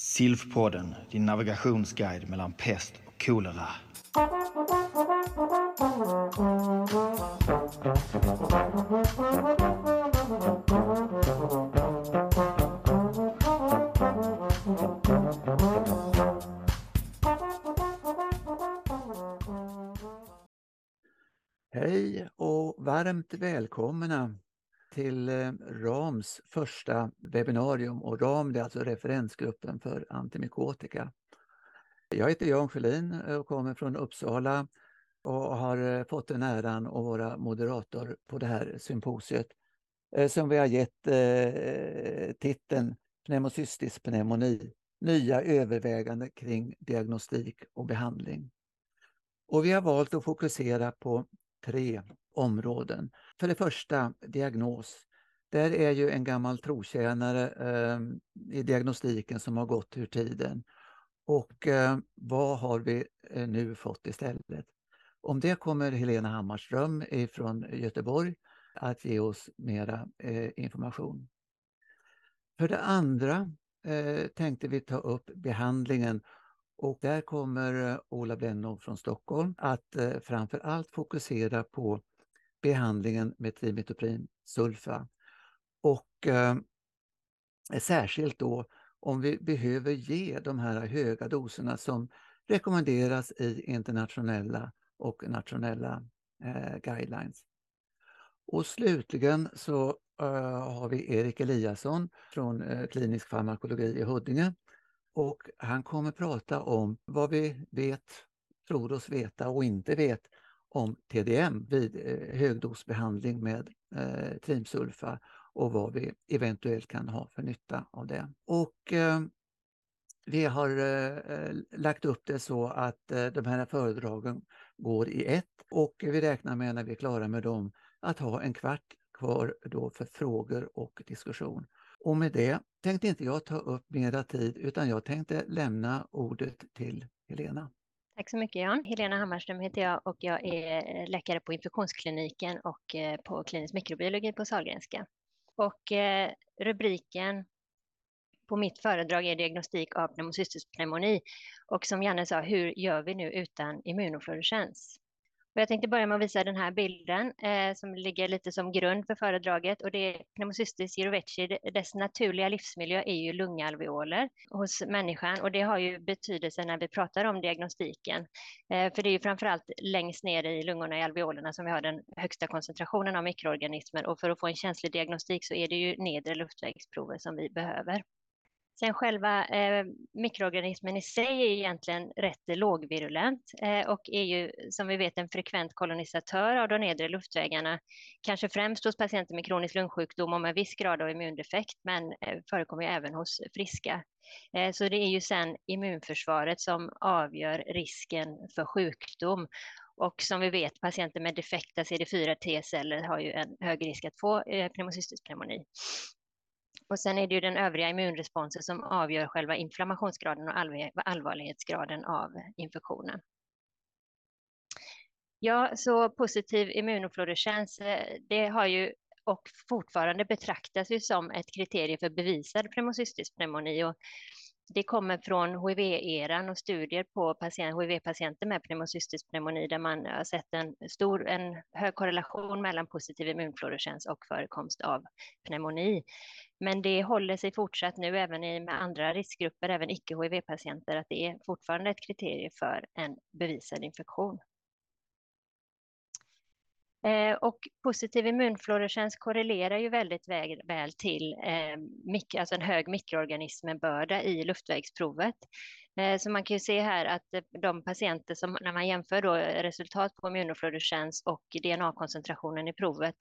Silfpodden, din navigationsguide mellan pest och kolera. Hej och varmt välkomna till eh, RAMs första webbinarium och RAM det är alltså referensgruppen för antimikotika. Jag heter Jan Sjölin eh, och kommer från Uppsala och har eh, fått den äran att vara moderator på det här symposiet som vi har gett titeln Pneumocystisk pneumoni, nya överväganden kring diagnostik och behandling. Och vi har valt att fokusera på tre områden. För det första diagnos. Där är ju en gammal trotjänare eh, i diagnostiken som har gått ur tiden. Och eh, vad har vi eh, nu fått istället? Om det kommer Helena Hammarström från Göteborg att ge oss mera eh, information. För det andra eh, tänkte vi ta upp behandlingen och där kommer eh, Ola Blennow från Stockholm att eh, framför allt fokusera på behandlingen med trimetoprim sulfa. Och eh, särskilt då om vi behöver ge de här höga doserna som rekommenderas i internationella och nationella eh, guidelines. Och slutligen så eh, har vi Erik Eliasson från eh, klinisk farmakologi i Huddinge och han kommer prata om vad vi vet, tror oss veta och inte vet om TDM vid eh, högdosbehandling med eh, trimsulfa och vad vi eventuellt kan ha för nytta av det. Och eh, vi har eh, lagt upp det så att eh, de här föredragen går i ett och vi räknar med när vi är klara med dem att ha en kvart kvar då för frågor och diskussion. Och med det tänkte inte jag ta upp mera tid utan jag tänkte lämna ordet till Helena. Tack så mycket Jan. Helena Hammarström heter jag och jag är eh, läkare på infektionskliniken och eh, på klinisk mikrobiologi på Sahlgrenska. Och eh, rubriken på mitt föredrag är diagnostik av pneumocystisk pneumoni. Och som Janne sa, hur gör vi nu utan immunofluorescens? Och jag tänkte börja med att visa den här bilden eh, som ligger lite som grund för föredraget. Och det är pneumocystis jirovecii. Dess naturliga livsmiljö är ju lungalveoler hos människan och det har ju betydelse när vi pratar om diagnostiken. Eh, för det är ju framförallt längst ner i lungorna i alveolerna som vi har den högsta koncentrationen av mikroorganismer och för att få en känslig diagnostik så är det ju nedre luftvägsprover som vi behöver. Sen själva eh, mikroorganismen i sig är egentligen rätt lågvirulent eh, och är ju som vi vet en frekvent kolonisatör av de nedre luftvägarna. Kanske främst hos patienter med kronisk lungsjukdom och med viss grad av immundefekt men eh, förekommer även hos friska. Eh, så det är ju sen immunförsvaret som avgör risken för sjukdom. Och som vi vet, patienter med defekta CD4 T-celler har ju en hög risk att få eh, pneumocystisk pneumoni. Och sen är det ju den övriga immunresponsen som avgör själva inflammationsgraden och allvarlighetsgraden av infektionen. Ja, så positiv immunofluorescens, eh, det har ju och fortfarande betraktas ju som ett kriterium för bevisad pneumocystisk pneumoni. Och det kommer från HIV-eran och studier på patient, HIV-patienter med pneumocystisk pneumoni där man har sett en, stor, en hög korrelation mellan positiv immunfluorescens och förekomst av pneumoni. Men det håller sig fortsatt nu även i, med andra riskgrupper, även icke-HIV-patienter, att det är fortfarande ett kriterium för en bevisad infektion. Eh, och positiv immunfluorescens korrelerar ju väldigt väl, väl till eh, alltså en hög mikroorganismbörda i luftvägsprovet. Eh, så man kan ju se här att eh, de patienter som, när man jämför då resultat på immunofluorescens och DNA-koncentrationen i provet,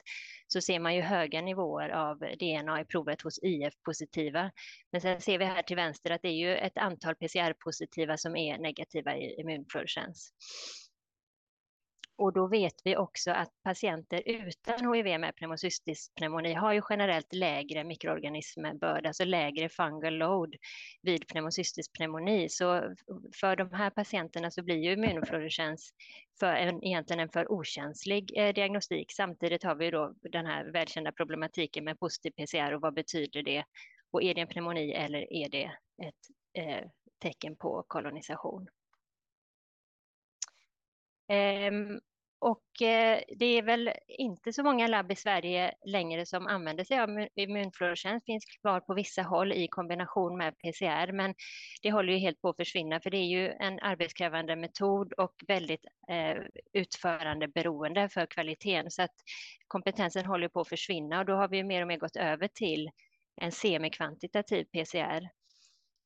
så ser man ju höga nivåer av DNA i provet hos IF-positiva. Men sen ser vi här till vänster att det är ju ett antal PCR-positiva som är negativa i immunfluorescens. Och då vet vi också att patienter utan HIV med pneumocystisk pneumoni har ju generellt lägre mikroorganismbörda, alltså lägre fungal load vid pneumocystisk pneumoni. Så för de här patienterna så blir ju immunofluorescens för en, egentligen en för okänslig eh, diagnostik. Samtidigt har vi då den här välkända problematiken med positiv PCR och vad betyder det? Och är det en pneumoni eller är det ett eh, tecken på kolonisation. Ehm, och eh, det är väl inte så många labb i Sverige längre som använder sig av immunfluorescens. finns kvar på vissa håll i kombination med PCR, men det håller ju helt på att försvinna, för det är ju en arbetskrävande metod och väldigt eh, utförandeberoende för kvaliteten, så att kompetensen håller på att försvinna och då har vi mer och mer gått över till en semikvantitativ PCR.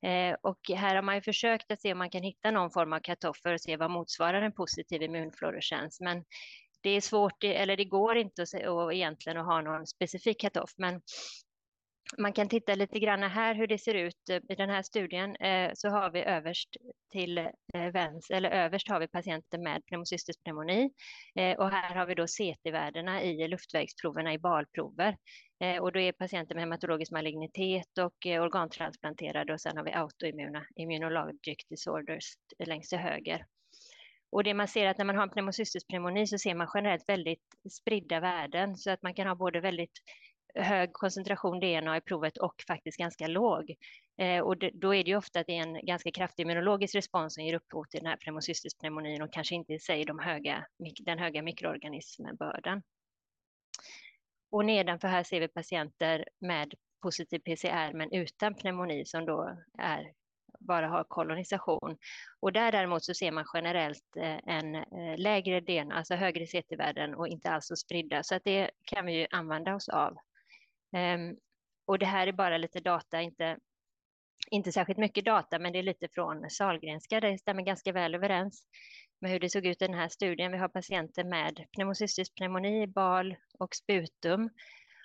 Eh, och här har man ju försökt att se om man kan hitta någon form av kartoffel och se vad motsvarar en positiv immunfluorescens. Men det är svårt, eller det går inte att, att egentligen att ha någon specifik kartoff. Men man kan titta lite grann här hur det ser ut eh, i den här studien. Eh, så har vi överst till eh, vänster, eller överst har vi patienter med pneumocystisk pneumoni och här har vi då CT-värdena i luftvägsproverna i balprover. Och då är patienter med hematologisk malignitet och organtransplanterade och sen har vi autoimmuna immunologic disorders längst till höger. Och det man ser att när man har en pneumocystisk pneumoni så ser man generellt väldigt spridda värden så att man kan ha både väldigt hög koncentration DNA i provet och faktiskt ganska låg. Eh, och det, då är det ju ofta att det är en ganska kraftig immunologisk respons som ger upphov till den här pneumocystisk pneumonin och kanske inte i sig de höga, den höga mikroorganismbördan. Och nedanför här ser vi patienter med positiv PCR men utan pneumoni som då är, bara har kolonisation. Och där däremot så ser man generellt eh, en eh, lägre DNA, alltså högre CT-värden och inte alls så spridda. Så att det kan vi ju använda oss av. Ehm, och det här är bara lite data, inte, inte särskilt mycket data, men det är lite från Salgrenska, det stämmer ganska väl överens med hur det såg ut i den här studien. Vi har patienter med pneumocystisk pneumoni, bal och sputum.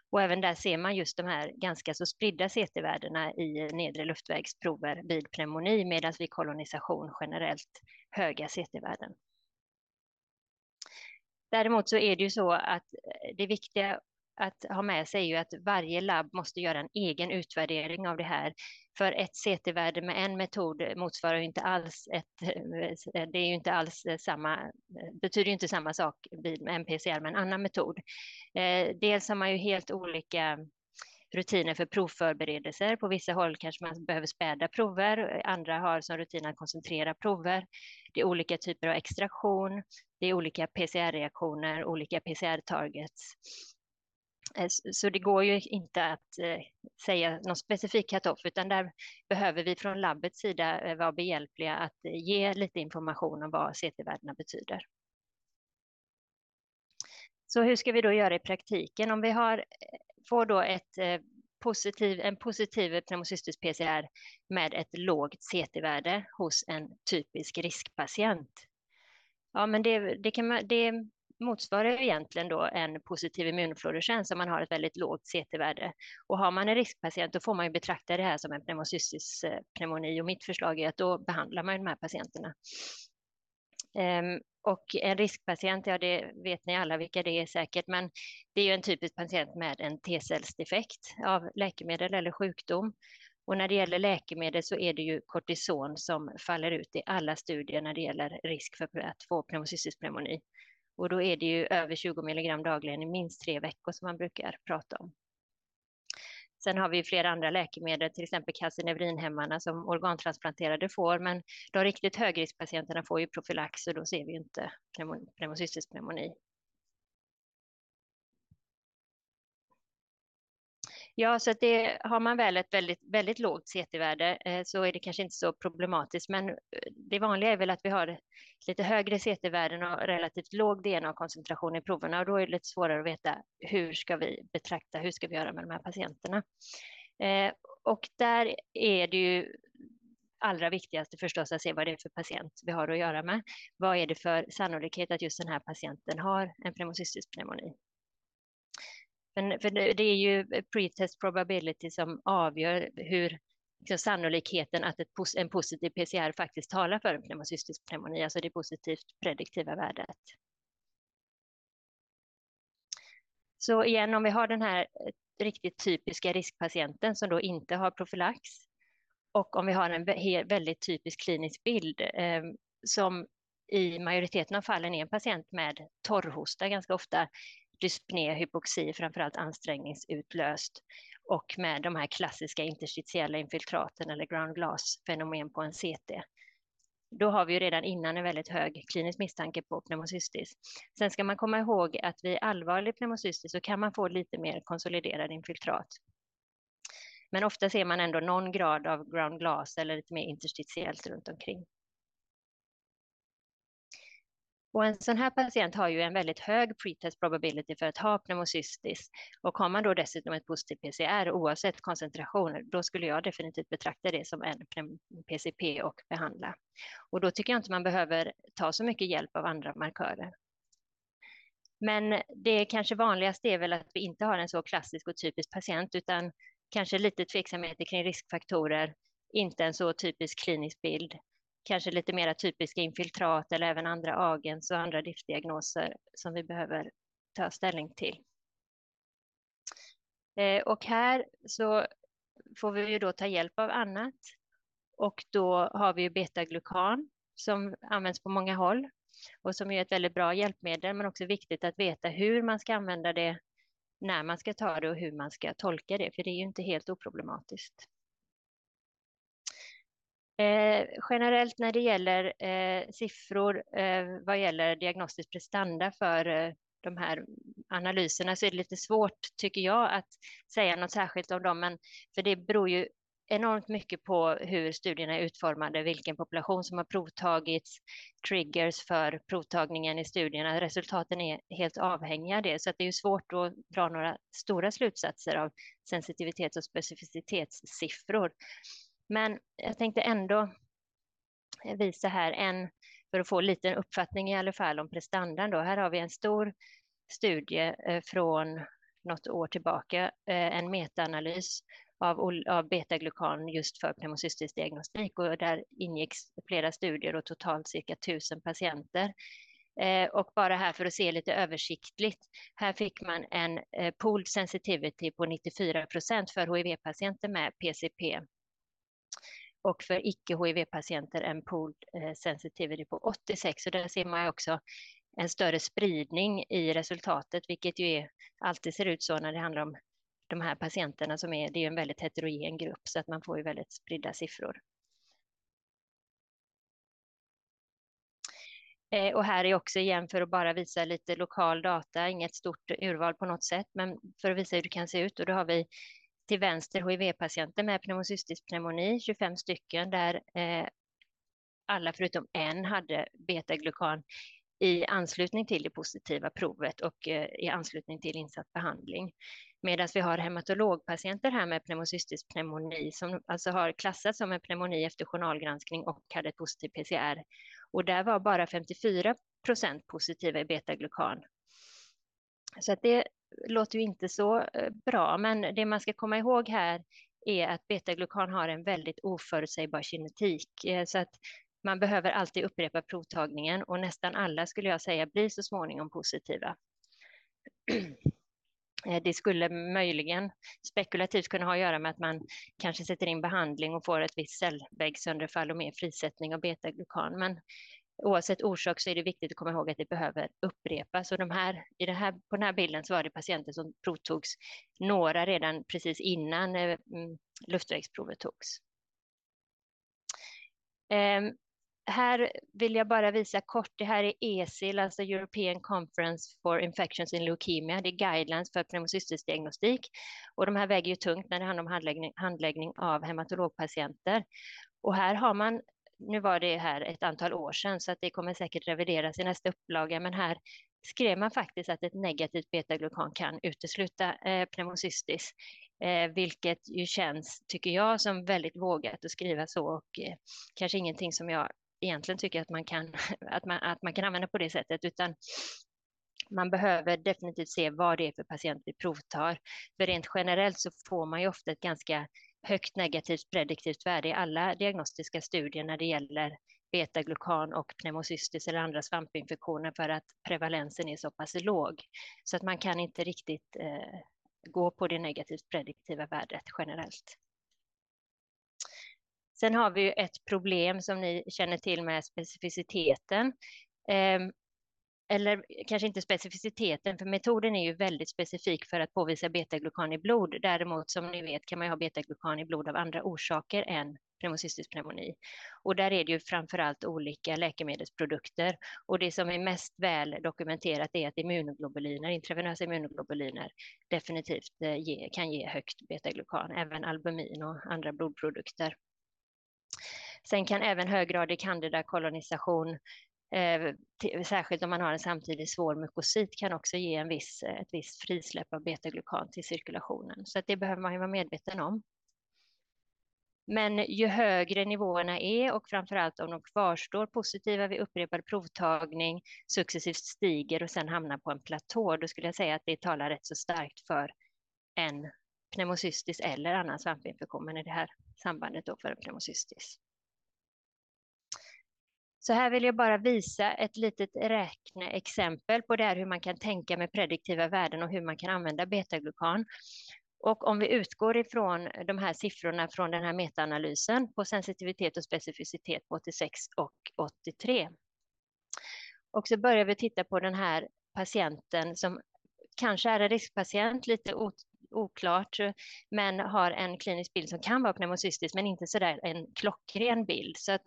Och även där ser man just de här ganska så spridda CT-värdena i nedre luftvägsprover vid pneumoni, medan vid kolonisation generellt höga CT-värden. Däremot så är det ju så att eh, det viktiga att ha med sig är ju att varje labb måste göra en egen utvärdering av det här. För ett CT-värde med en metod motsvarar inte alls ett, det är ju inte alls samma, betyder inte samma sak med en PCR med en annan metod. Eh, dels har man ju helt olika rutiner för provförberedelser. På vissa håll kanske man behöver späda prover, andra har som rutin att koncentrera prover. Det är olika typer av extraktion, det är olika PCR-reaktioner, olika PCR-targets. Eh, så det går ju inte att eh, säga någon specifik cut-off, utan där behöver vi från labbets sida eh, vara behjälpliga att ge lite information om vad CT-värdena betyder. Så hur ska vi då göra i praktiken? Om vi har, får då ett positiv, en positiv pneumocystisk PCR med ett lågt CT-värde hos en typisk riskpatient. Ja, men det, det, kan man, det motsvarar egentligen då en positiv immunfluorescens om man har ett väldigt lågt CT-värde. Och har man en riskpatient då får man ju betrakta det här som en pneumocystisk eh, pneumoni och mitt förslag är att då behandlar man de här patienterna. Um, och en riskpatient, ja det vet ni alla vilka det är säkert, men det är ju en typisk patient med en T-cellsdefekt av läkemedel eller sjukdom. Och när det gäller läkemedel så är det ju kortison som faller ut i alla studier när det gäller risk för att få pneumocystisk pneumoni. Och då är det ju över 20 milligram dagligen i minst tre veckor som man brukar prata om. Sen har vi flera andra läkemedel, till exempel calcineurinhämmarna som organtransplanterade får, men de riktigt högriskpatienterna får ju profylax och då ser vi inte pneumocystisk Ja, så det, har man väl ett väldigt, väldigt lågt CT-värde eh, så är det kanske inte så problematiskt. Men eh, det vanliga är väl att vi har lite högre CT-värden och relativt låg DNA-koncentration i proverna och då är det lite svårare att veta hur ska vi betrakta, hur ska vi göra med de här patienterna? Eh, och där är det ju allra viktigaste förstås att se vad det är för patient vi har att göra med. Vad är det för sannolikhet att just den här patienten har en pneumocystisk pneumoni? Men för det är ju eh, pretest probability som avgör hur liksom, sannolikheten att ett, en positiv PCR faktiskt talar för en pneumocystisk pneumoni, alltså det positivt prediktiva värdet. Så igen, om vi har den här eh, riktigt typiska riskpatienten som då inte har profylax och om vi har en väldigt typisk klinisk bild eh, som i majoriteten av fallen är en patient med torrhosta ganska ofta dyspné, hypoxi, framförallt ansträngningsutlöst och med de här klassiska interstitiella infiltraten eller ground glass fenomen på en CT. Då har vi ju redan innan en väldigt hög klinisk misstanke på pneumocystis. Sen ska man komma ihåg att vid allvarlig pneumocystis så kan man få lite mer konsoliderad infiltrat. Men ofta ser man ändå någon grad av ground glass eller lite mer interstitiellt runt omkring. Och en sån här patient har ju en väldigt hög pretest probability för att ha pneumocystis. Och har man då dessutom ett positivt PCR oavsett koncentration, då skulle jag definitivt betrakta det som en PCP och behandla. Och då tycker jag inte man behöver ta så mycket hjälp av andra markörer. Men det kanske vanligaste är väl att vi inte har en så klassisk och typisk patient, utan kanske lite tveksamheter kring riskfaktorer, inte en så typisk klinisk bild kanske lite mera typiska infiltrat eller även andra agens och andra driftdiagnoser som vi behöver ta ställning till. Eh, och här så får vi ju då ta hjälp av annat. Och då har vi ju betaglukan som används på många håll och som är ett väldigt bra hjälpmedel, men också viktigt att veta hur man ska använda det, när man ska ta det och hur man ska tolka det, för det är ju inte helt oproblematiskt. Eh, generellt när det gäller eh, siffror eh, vad gäller diagnostisk prestanda för eh, de här analyserna så är det lite svårt, tycker jag, att säga något särskilt om dem, men för det beror ju enormt mycket på hur studierna är utformade, vilken population som har provtagits, triggers för provtagningen i studierna. Resultaten är helt avhängiga av det, så att det är svårt att dra några stora slutsatser av sensitivitets och specificitetssiffror. Men jag tänkte ändå eh, visa här en, för att få lite uppfattning i alla fall om prestandan. Då. Här har vi en stor studie eh, från något år tillbaka, eh, en metaanalys av, av betaglukan just för pneumocystisk diagnostik och där ingick flera studier och totalt cirka tusen patienter. Och bara här för att se lite översiktligt, här fick man en pooled sensitivity på 94 procent för HIV-patienter med PCP och för icke-HIV-patienter en pooled eh, sensitivity på 86. Så där ser man också en större spridning i resultatet, vilket ju är, alltid ser ut så när det handlar om de här patienterna som är, det är en väldigt heterogen grupp, så att man får ju väldigt spridda siffror. Eh, och här är också igen för att bara visa lite lokal data, inget stort urval på något sätt, men för att visa hur det kan se ut. Och då har vi till vänster HIV-patienter med pneumocystisk pneumoni, 25 stycken, där eh, alla förutom en hade betaglukan i anslutning till det positiva provet och eh, i anslutning till insatt behandling. Medan vi har hematologpatienter här med pneumocystisk pneumoni som alltså har klassats som en pneumoni efter journalgranskning och hade ett positivt PCR. Och där var bara 54 procent positiva i betaglukan. Så att det låter ju inte så eh, bra, men det man ska komma ihåg här är att betaglukan har en väldigt oförutsägbar kinetik, eh, så att man behöver alltid upprepa provtagningen och nästan alla skulle jag säga blir så småningom positiva. Eh, det skulle möjligen spekulativt kunna ha att göra med att man kanske sätter in behandling och får ett visst cellväggsönderfall och mer frisättning av betaglukan. Men oavsett orsak så är det viktigt att komma ihåg att det behöver upprepas. Och de här, i den här, på den här bilden så var det patienter som provtogs, några redan precis innan eh, mm, luftvägsprovet togs. Eh, här vill jag bara visa kort, det här är ESIL, alltså European Conference for Infections in Leukemia. Det är guidelines för pneumocystisk diagnostik och de här väger ju tungt när det handlar om handläggning, handläggning av hematologpatienter. Och här har man nu var det här ett antal år sedan så att det kommer säkert revideras i nästa upplaga, men här skrev man faktiskt att ett negativt betaglukan kan utesluta eh, pneumocystis, eh, vilket ju känns, tycker jag, som väldigt vågat att skriva så och eh, kanske ingenting som jag egentligen tycker att man kan, att man, att man kan använda på det sättet, utan man behöver definitivt se vad det är för patient vi provtar. För rent generellt så får man ju ofta ett ganska högt negativt prediktivt värde i alla diagnostiska studier när det gäller betaglukan och pneumocystis eller andra svampinfektioner för att prevalensen är så pass låg. Så att man kan inte riktigt eh, gå på det negativt prediktiva värdet generellt. Sen har vi ett problem som ni känner till med specificiteten. Eh, eller eh, kanske inte specificiteten, för metoden är ju väldigt specifik för att påvisa betaglukan i blod. Däremot, som ni vet, kan man ju ha betaglukan i blod av andra orsaker än pneumocystisk pneumoni. Och där är det ju framförallt olika läkemedelsprodukter. Och det som är mest väl dokumenterat är att immunoglobuliner, intravenösa immunoglobuliner, definitivt eh, ge, kan ge högt betaglukan, även albumin och andra blodprodukter. Sen kan även höggradig candida-kolonisation Eh, särskilt om man har en samtidigt svår mukosit kan också ge en viss, eh, ett visst frisläpp av betaglukan till cirkulationen. Så att det behöver man ju vara medveten om. Men ju högre nivåerna är och framför allt om de kvarstår positiva vid upprepad provtagning, successivt stiger och sen hamnar på en platå, då skulle jag säga att det talar rätt så starkt för en pneumocystis eller annan svampinfektion, men i det här sambandet då för en pneumocystis. Så här vill jag bara visa ett litet räkneexempel på det här hur man kan tänka med prediktiva värden och hur man kan använda betaglukan. Och om vi utgår ifrån de här siffrorna från den här metaanalysen på sensitivitet och specificitet på 86 och 83. Och så börjar vi titta på den här patienten som kanske är en riskpatient, lite oklart, men har en klinisk bild som kan vara pneumocystisk, men inte sådär en klockren bild. Så att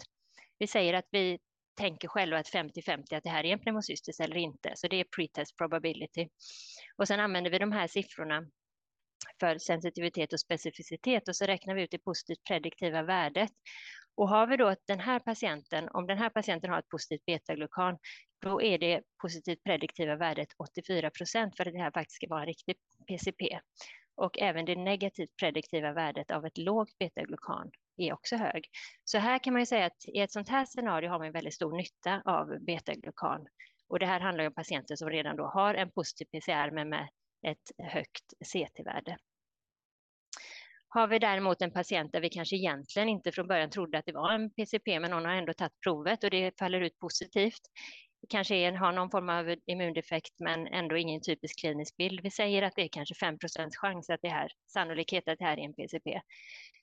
vi säger att vi tänker själva att 50-50 att det här är en pneumocystis eller inte. Så det är pretest probability. Och sen använder vi de här siffrorna för sensitivitet och specificitet och så räknar vi ut det positivt prediktiva värdet. Och har vi då den här patienten, om den här patienten har ett positivt betaglukan, då är det positivt prediktiva värdet 84 procent för att det här faktiskt ska vara en riktig PCP. Och även det negativt prediktiva värdet av ett lågt betaglukan är också hög. Så här kan man ju säga att i ett sånt här scenario har man väldigt stor nytta av betaglukan. Och det här handlar om patienter som redan då har en positiv PCR men med ett högt CT-värde. Har vi däremot en patient där vi kanske egentligen inte från början trodde att det var en PCP, men någon har ändå tagit provet och det faller ut positivt. Kanske är, har någon form av immundefekt, men ändå ingen typisk klinisk bild. Vi säger att det är kanske 5% chans att det här, sannolikhet att det här är en PCP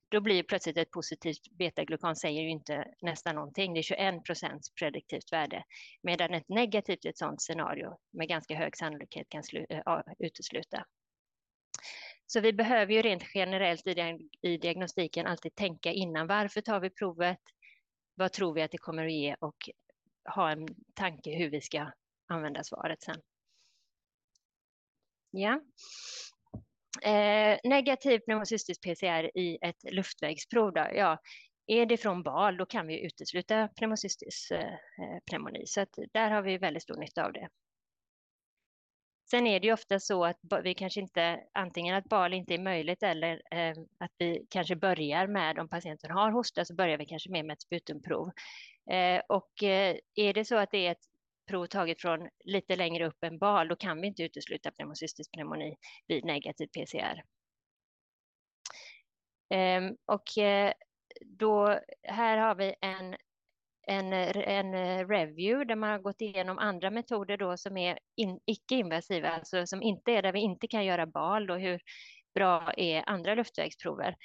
då blir plötsligt ett positivt betaglukan säger ju inte nästan någonting. Det är 21 procents prediktivt värde, medan ett negativt i ett sådant scenario med ganska hög sannolikhet kan äh, utesluta. Så vi behöver ju rent generellt i diagnostiken alltid tänka innan. Varför tar vi provet? Vad tror vi att det kommer att ge? Och ha en tanke hur vi ska använda svaret sen. Ja. Eh, negativ pneumocystisk PCR i ett luftvägsprov. Då, ja, är det från BAL, då kan vi utesluta pneumocystisk eh, eh, pneumoni. Så att där har vi väldigt stor nytta av det. Sen är det ju ofta så att vi kanske inte, antingen att BAL inte är möjligt eller eh, att vi kanske börjar med, om patienten har hosta, så börjar vi kanske med, med ett sputumprov. Eh, och eh, är det så att det är ett prov taget från lite längre upp än bal, då kan vi inte utesluta pneumocystisk pneumoni vid negativ PCR. Ehm, och eh, då, här har vi en, en, en review där man har gått igenom andra metoder då som är in, icke-invasiva, alltså som inte är där vi inte kan göra bal, då hur bra är andra luftvägsprover.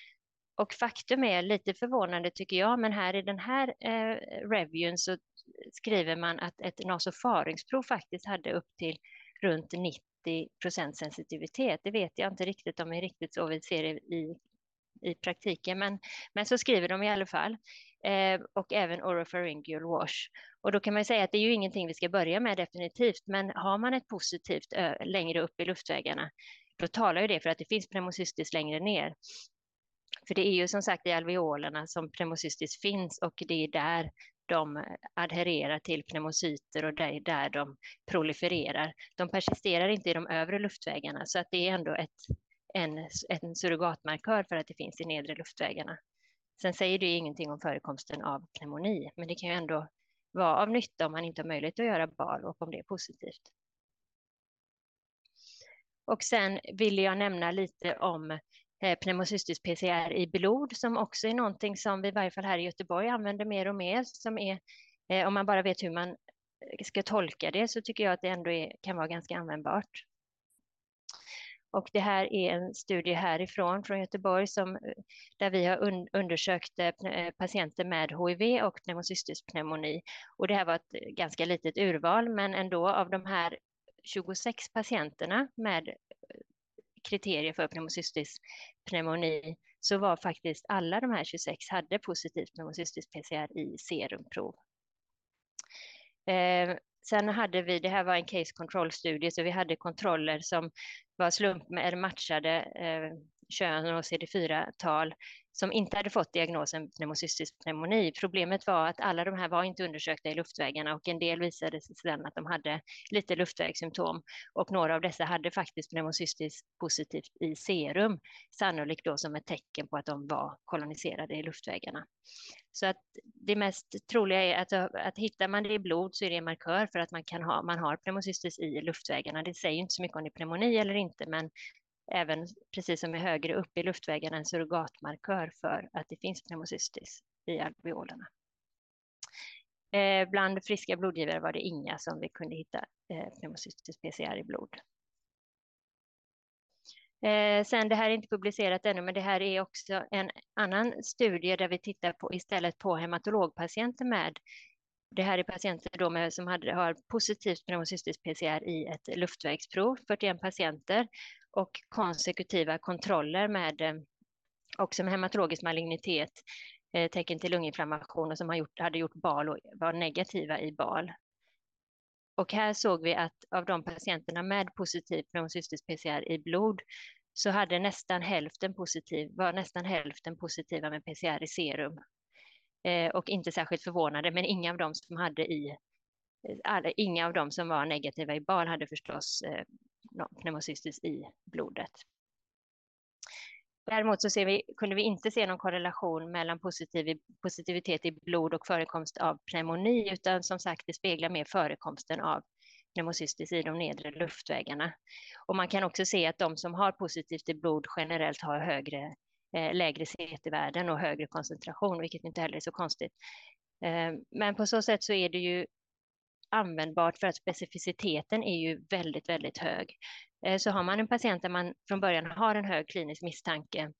Och faktum är lite förvånande tycker jag, men här i den här eh, reviewen så skriver man att ett nasofaringsprov faktiskt hade upp till runt 90 procent sensitivitet. Det vet jag inte riktigt om det är riktigt så vi ser det i, i praktiken, men, men så skriver de i alla fall. Eh, och även oropharyngeal wash. Och då kan man säga att det är ju ingenting vi ska börja med definitivt, men har man ett positivt ö, längre upp i luftvägarna, då talar ju det för att det finns pneumocystis längre ner. För det är ju som sagt i alveolerna som pneumocystis finns och det är där de adhererar till pneumocyter och det är där de prolifererar. De persisterar inte i de övre luftvägarna så att det är ändå ett, en, en surrogatmarkör för att det finns i nedre luftvägarna. Sen säger det ingenting om förekomsten av pneumoni, men det kan ju ändå vara av nytta om man inte har möjlighet att göra BAL och om det är positivt. Och sen vill jag nämna lite om Eh, pneumocystisk PCR i blod som också är någonting som vi i varje fall här i Göteborg använder mer och mer. Som är, eh, om man bara vet hur man eh, ska tolka det så tycker jag att det ändå är, kan vara ganska användbart. Och det här är en studie härifrån, från Göteborg, som, där vi har un undersökt patienter med HIV och pneumocystisk pneumoni. Och det här var ett ganska litet urval, men ändå av de här 26 patienterna med kriterier för pneumocystisk pneumoni så var faktiskt alla de här 26 hade positivt pneumocystisk PCR i serumprov. Eh, sen hade vi, det här var en case control-studie, så vi hade kontroller som var slump eller matchade eh, kön och CD4-tal som inte hade fått diagnosen pneumocystisk pneumoni. Problemet var att alla de här var inte undersökta i luftvägarna och en del visade sig sedan att de hade lite luftvägssymptom och några av dessa hade faktiskt pneumocystiskt positivt i serum, sannolikt då som ett tecken på att de var koloniserade i luftvägarna. Så att det mest troliga är att, att hittar man det i blod så är det en markör för att man, kan ha, man har pneumocystis i luftvägarna. Det säger inte så mycket om det är pneumoni eller inte, men även, precis som är högre upp i luftvägarna, en surrogatmarkör för att det finns pneumocystis i alveolerna. Eh, bland friska blodgivare var det inga som vi kunde hitta eh, pneumocystis PCR i blod. Eh, sen det här är inte publicerat ännu, men det här är också en annan studie där vi tittar på istället på hematologpatienter med det här är patienter då med, som hade, har positivt pneumocystisk PCR i ett luftvägsprov, 41 patienter och konsekutiva kontroller med eh, också med hematologisk malignitet, eh, tecken till lunginflammation och som har gjort, hade gjort bal och var negativa i bal. Och här såg vi att av de patienterna med positiv pneumocystisk PCR i blod så hade nästan hälften positiv, var nästan hälften positiva med PCR i serum. Eh, och inte särskilt förvånade, men inga av dem som hade i eh, alla, inga av dem som var negativa i bal hade förstås eh, pneumocystis i blodet. Däremot så ser vi, kunde vi inte se någon korrelation mellan positiv, positivitet i blod och förekomst av pneumoni, utan som sagt, det speglar mer förekomsten av pneumocystis i de nedre luftvägarna. Och man kan också se att de som har positivt i blod generellt har högre, Eh, lägre CT-värden och högre koncentration, vilket inte heller är så konstigt. Eh, men på så sätt så är det ju användbart för att specificiteten är ju väldigt, väldigt hög. Eh, så har man en patient där man från början har en hög klinisk misstanke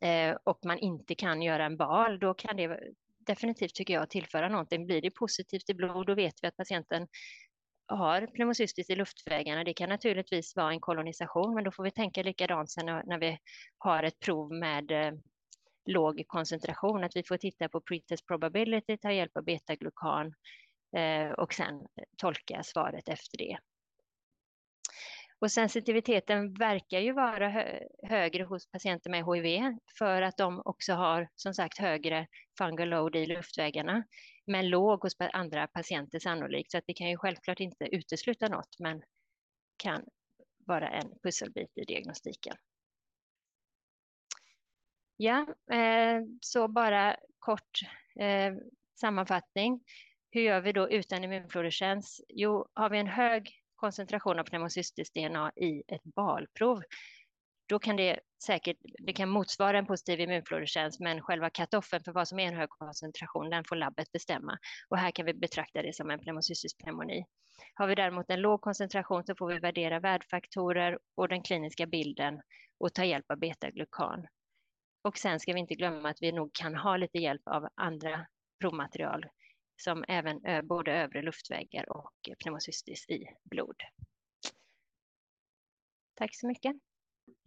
eh, och man inte kan göra en bal, då kan det definitivt, tycker jag, tillföra någonting. Blir det positivt i blod, då vet vi att patienten har pneumocystis i luftvägarna. Det kan naturligtvis vara en kolonisation, men då får vi tänka likadant sen när vi har ett prov med eh, låg koncentration, att vi får titta på pretest probability, ta hjälp av betaglukan Eh, och sen tolka svaret efter det. Och sensitiviteten verkar ju vara hö högre hos patienter med HIV för att de också har som sagt högre fungal load i luftvägarna, men låg hos andra patienter sannolikt. Så att det kan ju självklart inte utesluta något, men kan vara en pusselbit i diagnostiken. Ja, eh, så bara kort eh, sammanfattning. Hur gör vi då utan immunfluorescens? Jo, har vi en hög koncentration av pneumocystis DNA i ett balprov, då kan det säkert det kan motsvara en positiv immunfluorescens, men själva cut-offen för vad som är en hög koncentration, den får labbet bestämma. Och här kan vi betrakta det som en pneumocystisk pneumoni. Har vi däremot en låg koncentration så får vi värdera värdfaktorer och den kliniska bilden och ta hjälp av betaglukan. Och sen ska vi inte glömma att vi nog kan ha lite hjälp av andra provmaterial som även både övre luftvägar och pneumocystis i blod. Tack så mycket.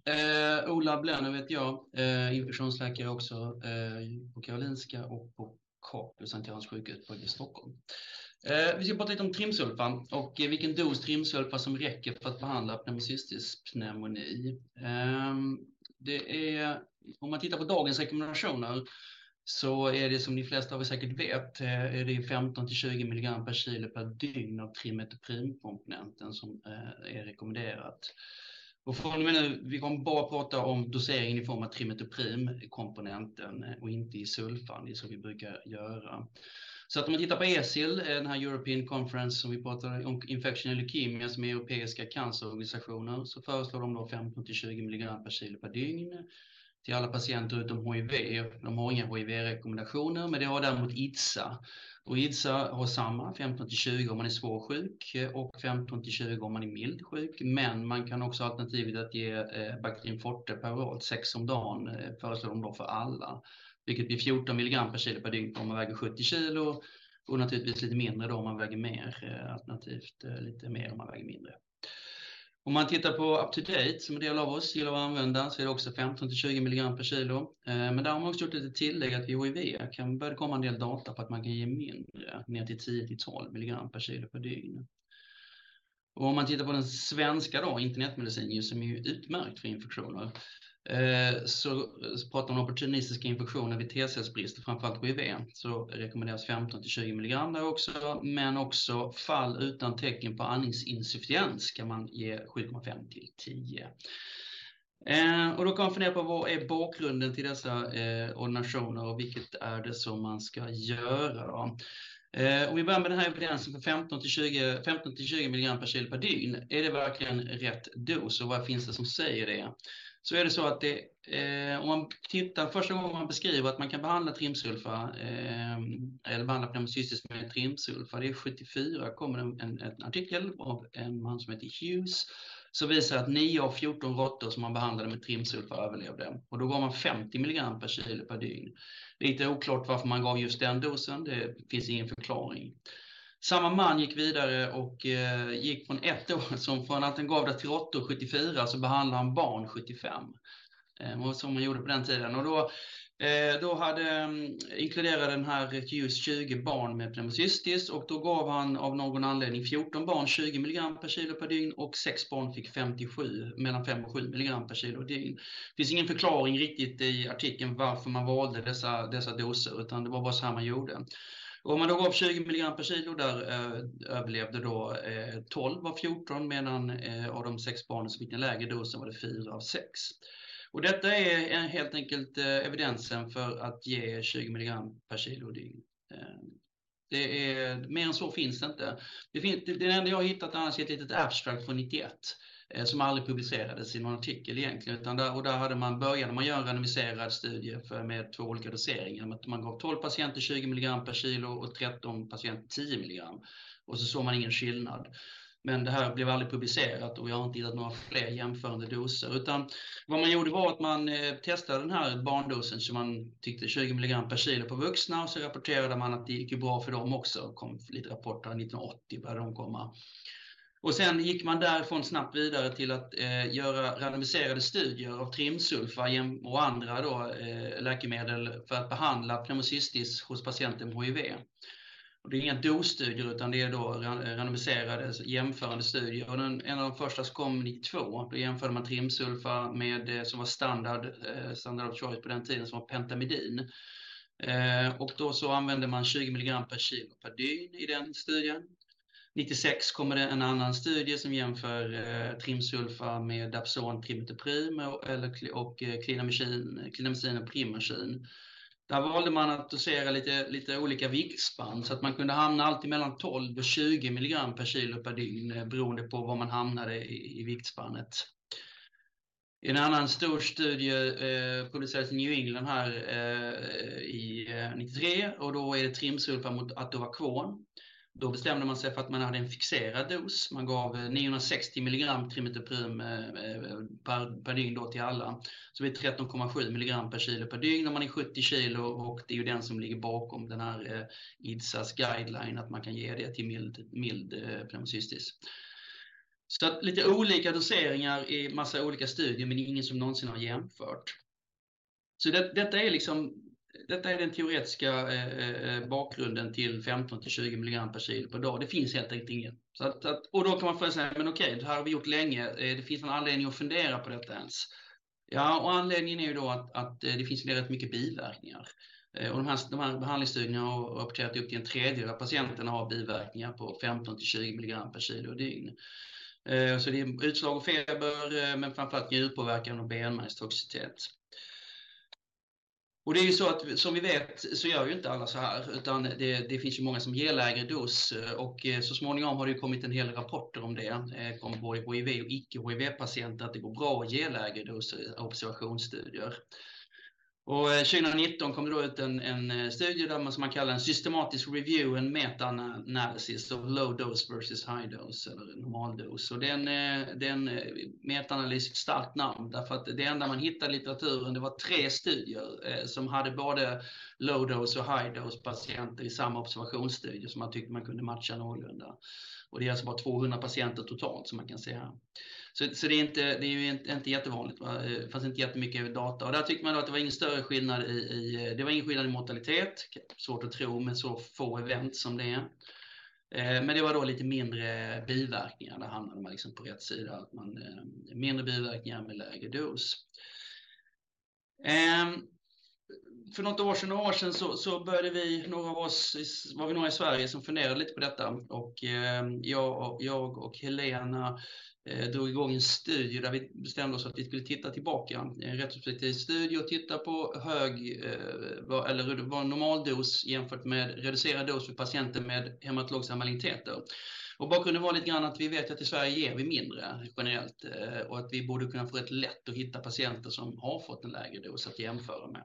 Eh, Ola Blenner vet jag, eh, infektionsläkare också eh, på Karolinska och på Capio, Sankt Görans sjukhus i Stockholm. Eh, vi ska prata lite om trimsulfa och eh, vilken dos trimsulfa som räcker för att behandla pneumocystisk pneumoni. Ehm, det är, om man tittar på dagens rekommendationer så är det som de flesta av er säkert vet, eh, är det 15 till 20 milligram per kilo per dygn av trimetoprimkomponenten som eh, är rekommenderat. Och från och med nu, vi kommer bara prata om doseringen i form av trimetoprim-komponenten eh, och inte i sulfan, det är så vi brukar göra. Så att om man tittar på ESIL, eh, den här European Conference som vi pratar om, Infection and Leukemia, som är europeiska cancerorganisationer, så föreslår de då 15 till 20 milligram per kilo per dygn till alla patienter utom HIV. De har inga HIV-rekommendationer, men det har däremot ITSA. Och IDSA har samma 15 till 20 om man är svår sjuk och 15 till 20 om man är mild sjuk. Men man kan också alternativet att ge eh, Bactrim Forte peroralt 6 om dagen eh, föreslår de då för alla. Vilket blir 14 milligram per kilo per dygn om man väger 70 kilo och naturligtvis lite mindre då om man väger mer, eh, alternativt eh, lite mer om man väger mindre. Om man tittar på UpToDate som en del av oss gillar att använda så är det också 15 till 20 milligram per kilo. Eh, men där har man också gjort lite tillägg att vid HIV kan börja komma en del data på att man kan ge mindre, ner till 10 till 12 milligram per kilo per dygn. Och om man tittar på den svenska då, internetmedicin som är utmärkt för infektioner, Eh, så pratar man om opportunistiska infektioner vid T-cellsbrist, framförallt HIV, så rekommenderas 15 till 20 milligram där också, men också fall utan tecken på andningsinsufficiens kan man ge 7,5 till 10. Eh, och då kan man fundera på vad är bakgrunden till dessa eh, ordinationer och vilket är det som man ska göra då? Eh, om vi börjar med den här evidensen för 15 till 20, 15 till 20 milligram per kilo per dygn, är det verkligen rätt dos och vad finns det som säger det? Så är det så att det, eh, om man tittar första gången man beskriver att man kan behandla trimsulfa eh, eller behandla pneumocystis med trimsulfa, det är 74, kommer en, en, en, artikel av en man som heter Hughes som visar att 9 av 14 råttor som man behandlade med trimsulfa överlevde och då gav man 50 milligram per kilo per dygn. Lite oklart varför man gav just den dosen, det finns ingen förklaring. Samma man gick vidare och eh, gick från ett år, som från att han gav det till råttor 74 så behandlade han barn 75. Eh, som man gjorde på den tiden. Och då, eh, då hade, mm, inkluderade den här ljus 20 barn med pneumocystis och då gav han av någon anledning 14 barn 20 mg per kilo per dygn och 6 barn fick 57, mellan 5 och 7 mg per kilo per dygn. Det finns ingen förklaring riktigt i artikeln varför man valde dessa, dessa doser utan det var bara så här man gjorde. Om man då gav 20 mg per kilo där eh, överlevde då eh, 12 av 14 medan eh, av de sex barnen som fick den lägre dosen var det 4 av 6. Och detta är helt enkelt eh, evidensen för att ge 20 mg per kilo dygn. Eh, det är, mer än så finns det inte. Det, finns, det, det enda jag har hittat annars är ett litet abstract från 91 Eh, som aldrig publicerades i någon artikel egentligen. Utan där, och där hade man, började man göra en randomiserad studie för, med två olika doseringar. Man gav 12 patienter 20 mg per kilo och 13 patienter 10 mg. Och så såg man ingen skillnad. Men det här blev aldrig publicerat och jag har inte hittat några fler jämförande doser. Utan vad man gjorde var att man eh, testade den här barndosen som man tyckte 20 mg per kilo på vuxna och så rapporterade man att det gick bra för dem också. Det kom lite rapporter 1980 började de komma. Och sen gick man därifrån snabbt vidare till att eh, göra randomiserade studier av trimsulfa och andra då, eh, läkemedel för att behandla pneumocystis hos patienter med HIV. Och det är inga dosstudier utan det är då randomiserade jämförande studier. Och den, en av de första som kom 92, då jämförde man trimsulfa med eh, som var standard, eh, standard of choice på den tiden som var pentamidin. Eh, och då så använde man 20 mg per kilo per dygn i den studien. 96 kommer det en annan studie som jämför eh, trimsulfa med Dapson trimetoprim och, eller, och eh, klinamycin och primacin. Där valde man att dosera lite, lite olika viktspann så att man kunde hamna alltid mellan 12 och 20 milligram per kilo per dygn eh, beroende på var man hamnade i, i viktspannet. I en annan stor studie eh, publicerades i New England här eh, i eh, 93 och då är det trimsulfa mot Atovacon. Då bestämde man sig för att man hade en fixerad dos. Man gav eh, 960 milligram trimetoprim eh, eh, per, per dygn då till alla. Så det är 13,7 milligram per kilo per dygn när man är 70 kilo och det är ju den som ligger bakom den här IDSAs guideline att man kan ge det till mild, mild pneumocystis. Så att lite olika doseringar i massa olika studier men ingen som någonsin har jämfört. Så det, detta är liksom detta är den teoretiska eh, eh, eh bakgrunden till 15 till 20 mg per kilo per dag. Det finns helt enkelt ingen. Så att, att, och då kan man fråga sig, men okej, det här har vi gjort länge. Eh, det finns en anledning att fundera på detta ens. Ja, och anledningen är ju då att, att det finns rätt mycket biverkningar. Och de här, de här behandlingsstudierna har rapporterat upp till en tredjedel av patienterna har biverkningar på 15 till 20 mg per kilo och dygn. Så det är utslag och feber, men framförallt njurpåverkan och benmärgstoxicitet. Och det är ju så att som vi vet så gör ju inte alla så här, utan det, det finns ju många som ger lägre dos eh, och eh, så småningom har det kommit en hel rapporter om det, eh, om både HIV och icke-HIV-patienter, att det går bra att ge lägre dos i observationsstudier. Och eh, 2019 kom det då ut en, en eh, studie där man, som man kallar en systematisk review en meta-analysis of low dose versus high dose eller normaldos. Och den, eh, den meta-analys är ett starkt namn därför att det enda man hittade i litteraturen det var tre studier som hade både low dose och high dose patienter i samma observationsstudie som man tyckte man kunde matcha någorlunda. Och det är alltså bara 200 patienter totalt som man kan se här. Så, så det, är inte, det är ju inte, inte jättevanligt, va? det fanns inte jättemycket data. Och där tyckte man då att det var ingen större skillnad i, i eh, det var ingen skillnad i mortalitet, svårt att tro med så få event som det är. Eh, men det var då lite mindre biverkningar, där hamnade man liksom på rätt sida, att man, mindre biverkningar med lägre dos. Ehm, för något år sedan, några år sedan så, så började vi, några av oss, var vi några i Sverige som funderade lite på detta och eh, jag, jag och Helena eh, drog igång en studie där vi bestämde oss att vi skulle titta tillbaka, en retrospektiv studie och titta på hög, eh, eller vad normaldos jämfört med reducerad dos för patienter med hematologiska maligniteter. Och bakgrunden var lite grann att vi vet att i Sverige ger vi mindre generellt eh, och att vi borde kunna få rätt lätt att hitta patienter som har fått en lägre dos att jämföra med.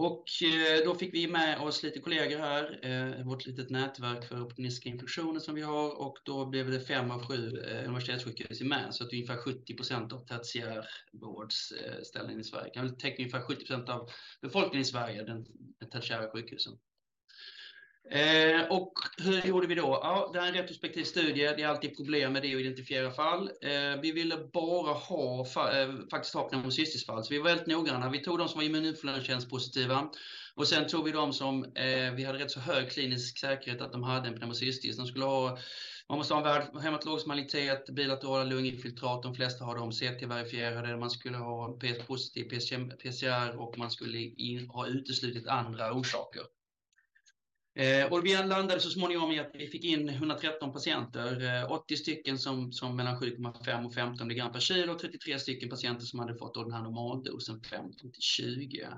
Och eh, då fick vi med oss lite kollegor här, eh, vårt litet nätverk för opportunistiska infektioner som vi har. Och då blev det fem av sju eh, universitetssjukhus med så att ungefär 70 procent av tertiärvårdsställen i Sverige. Kan väl täcka ungefär 70 procent av befolkningen i Sverige, den, den tertiära sjukhusen. Eh, och hur gjorde vi då? Ja, det här är en retrospektiv studie. Det är alltid problem med det att identifiera fall. Eh, vi ville bara ha, eh, faktiskt ha pneumocystisfall, så vi var väldigt noggranna. Vi tog de som var immuninfluenspositiva och sen tog vi de som eh, vi hade rätt så hög klinisk säkerhet att de hade en pneumocystis. De skulle ha man måste ha en hematologisk malitet, bilaterala lunginfiltrat, de flesta har de, CT-verifierade, man skulle ha PS-positiv PCR och man skulle in, ha uteslutit andra orsaker. Eh, och vi landade så småningom i att vi fick in 113 patienter, eh, 80 stycken som, som mellan 7,5 och 15 mg per kilo och 33 stycken patienter som hade fått den här normaldosen 15 till 20.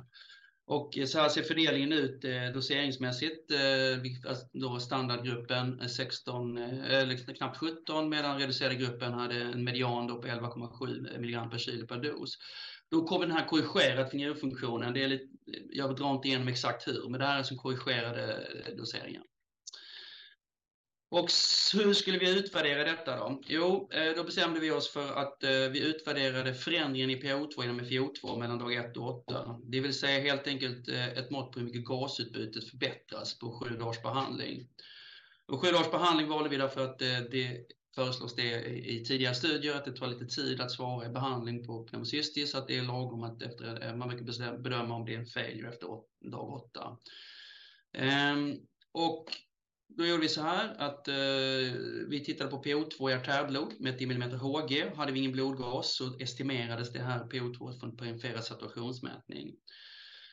Och eh, så här ser fördelningen ut doseringsmässigt. Alltså, då standardgruppen 16, eller knappt 17 medan reducerade gruppen hade en median då på 11,7 mg per kilo per dos. Då kommer den här korrigerade fingerfunktionen. Det är lite, jag drar inte igenom exakt hur, men det här är som korrigerade doseringar. Och hur skulle vi utvärdera detta då? Jo, eh, då bestämde vi oss för att eh, vi utvärderade förändringen i PO2 inom FiO2 mellan dag 1 och 8. Det vill säga helt enkelt eh, ett mått på hur mycket gasutbytet förbättras på sju dagars behandling. Och sju dagars behandling valde vi därför att det föreslås det i tidigare studier att det tar lite tid att svara i behandling på pneumocystis, så att det är lagom att efter, eh, man brukar bedöma om det är en failure efter dag 8. Ehm, och då gjorde vi så här att eh, vi tittade på PO2 i artärblod med 10 mm Hg. Hade vi ingen blodgas så estimerades det här PO2 från perifera saturationsmätning.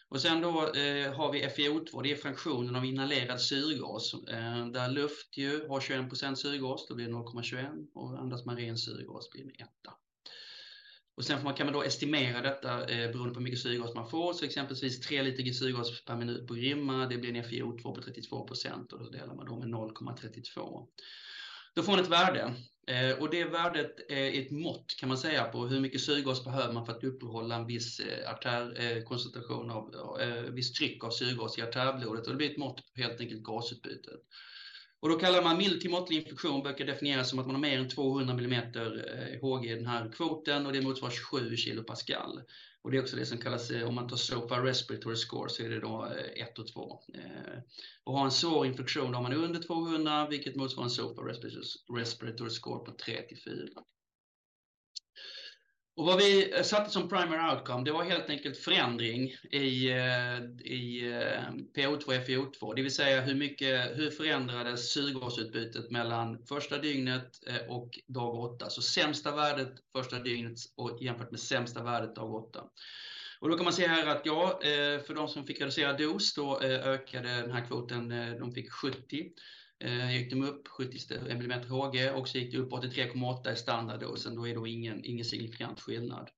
Och sen då eh, har vi FiO2, det är fraktionen av inhalerad syrgas. Eh, där luft ju har 21% syrgas, då blir det 0,21 och andas man ren syrgas blir det 1. Och sen man, kan man då estimera detta eh, beroende på hur mycket syrgas man får. Så exempelvis 3 liter syrgas per minut på Grimma, det blir en FiO2 på 32 procent och då delar man då med 0,32. Då får man ett värde eh, och det värdet är ett mått kan man säga på hur mycket syrgas behöver man för att uppehålla en viss eh, artärkoncentration eh, av, viss tryck av syrgas i artärblodet och det blir ett mått på helt enkelt gasutbytet. Och då kallar man mild till måttlig infektion brukar definieras som att man har mer än 200 mm Hg i den här kvoten och det motsvarar 27 kilopascal. Och det är också det som kallas, eh, om man tar SOFA Respiratory Score så är det då eh, 1 och 2. Eh, och har en svår infektion då har man under 200 vilket motsvarar en SOFA Respiratory Score på 3 till 4. Och vad vi eh, satte som primary outcome, det var helt enkelt förändring i, eh, i eh, PO2 FiO2, det vill säga hur, mycket, hur förändrades syrgasutbytet mellan första dygnet och dag 8. Så sämsta värdet första dygnet och jämfört med sämsta värdet dag 8. Och då kan man se här att ja, för de som fick reducerad dos, då ökade den här kvoten, de fick 70 eh, gick de upp 70 mm Hg och så gick det upp 83,8 i standarddosen. Då är det ingen, ingen signifikant skillnad.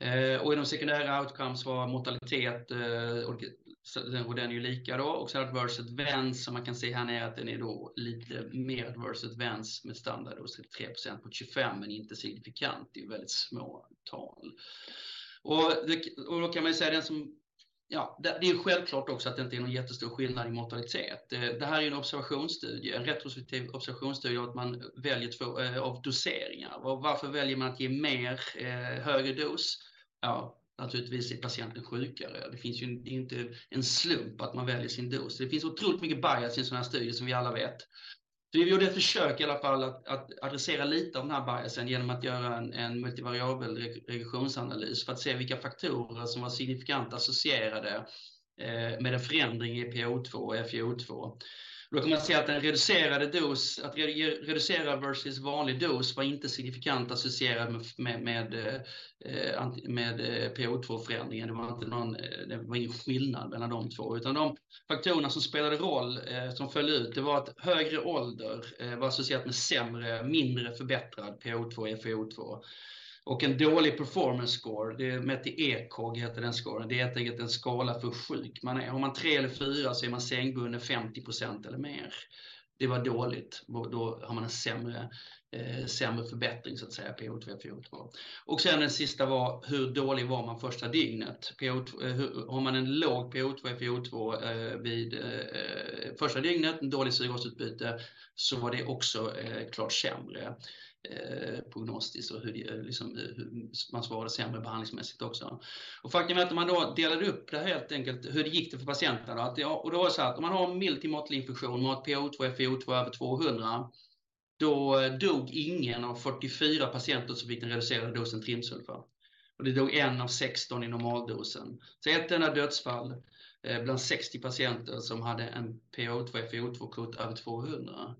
Eh, och i de sekundära outcomes var mortalitet eh, och, och den är ju lika då. Och så adverse advance som man kan se här nere att den är då lite mer adverse advance med standard 33% på 25 men inte signifikant. Det är väldigt små tal. Och, det, och då kan man ju säga den som Ja, det, är självklart också att det inte är någon jättestor skillnad i mortalitet. Eh, det, här är en observationsstudie, en retrospektiv observationsstudie av att man väljer två eh, av doseringar. Varför väljer man att ge mer eh, högre dos? Ja, naturligtvis är patienten sjukare. Det finns ju det är inte en slump att man väljer sin dos. Det finns otroligt mycket bias i en sån här studie som vi alla vet. Så vi gjorde ett försök i alla fall att, att adressera lite av den här biasen genom att göra en, en multivariabel regressionsanalys för att se vilka faktorer som var signifikant associerade eh, med en förändring i PO2 och FiO2. Då kan man se att en reducerade dos, att reducera versus vanlig dos var inte signifikant associerad med, med, med, eh, med eh, PO2-förändringen. Det var, inte någon, eh, det var ingen skillnad mellan de två, utan de faktorerna som spelade roll, som föll ut, det var att högre ålder var associerat med sämre, mindre förbättrad PO2 och FiO2. Och en dålig performance score, det är mätt i ECOG heter den scoren. Det är helt enkelt en skala för hur sjuk man är. Har man tre eller fyra så är man sängbunden 50% eller mer. Det var dåligt. Då har man en sämre, eh, sämre förbättring så att säga, PO2 PO2. Och sen den sista var hur dålig var man första dygnet? PO2, eh, hur, har man en låg PO2 PO2 eh, vid eh, första dygnet, en dålig syrgasutbyte, så var det också eh, klart sämre eh, prognostiskt och hur, liksom, eh, hur man svarade sämre behandlingsmässigt också. Och faktum är att om man då delade upp det helt enkelt, hur det gick det för patienterna. Att det, och då var det så att om man har mild till måttlig infektion med PO2 FiO2 över 200 då eh, dog ingen av 44 patienter som fick den reducerade dosen trimsulfa. Och det dog en av 16 i normaldosen. Så ett enda dödsfall eh, bland 60 patienter som hade en PO2 FiO2-kvot över 200.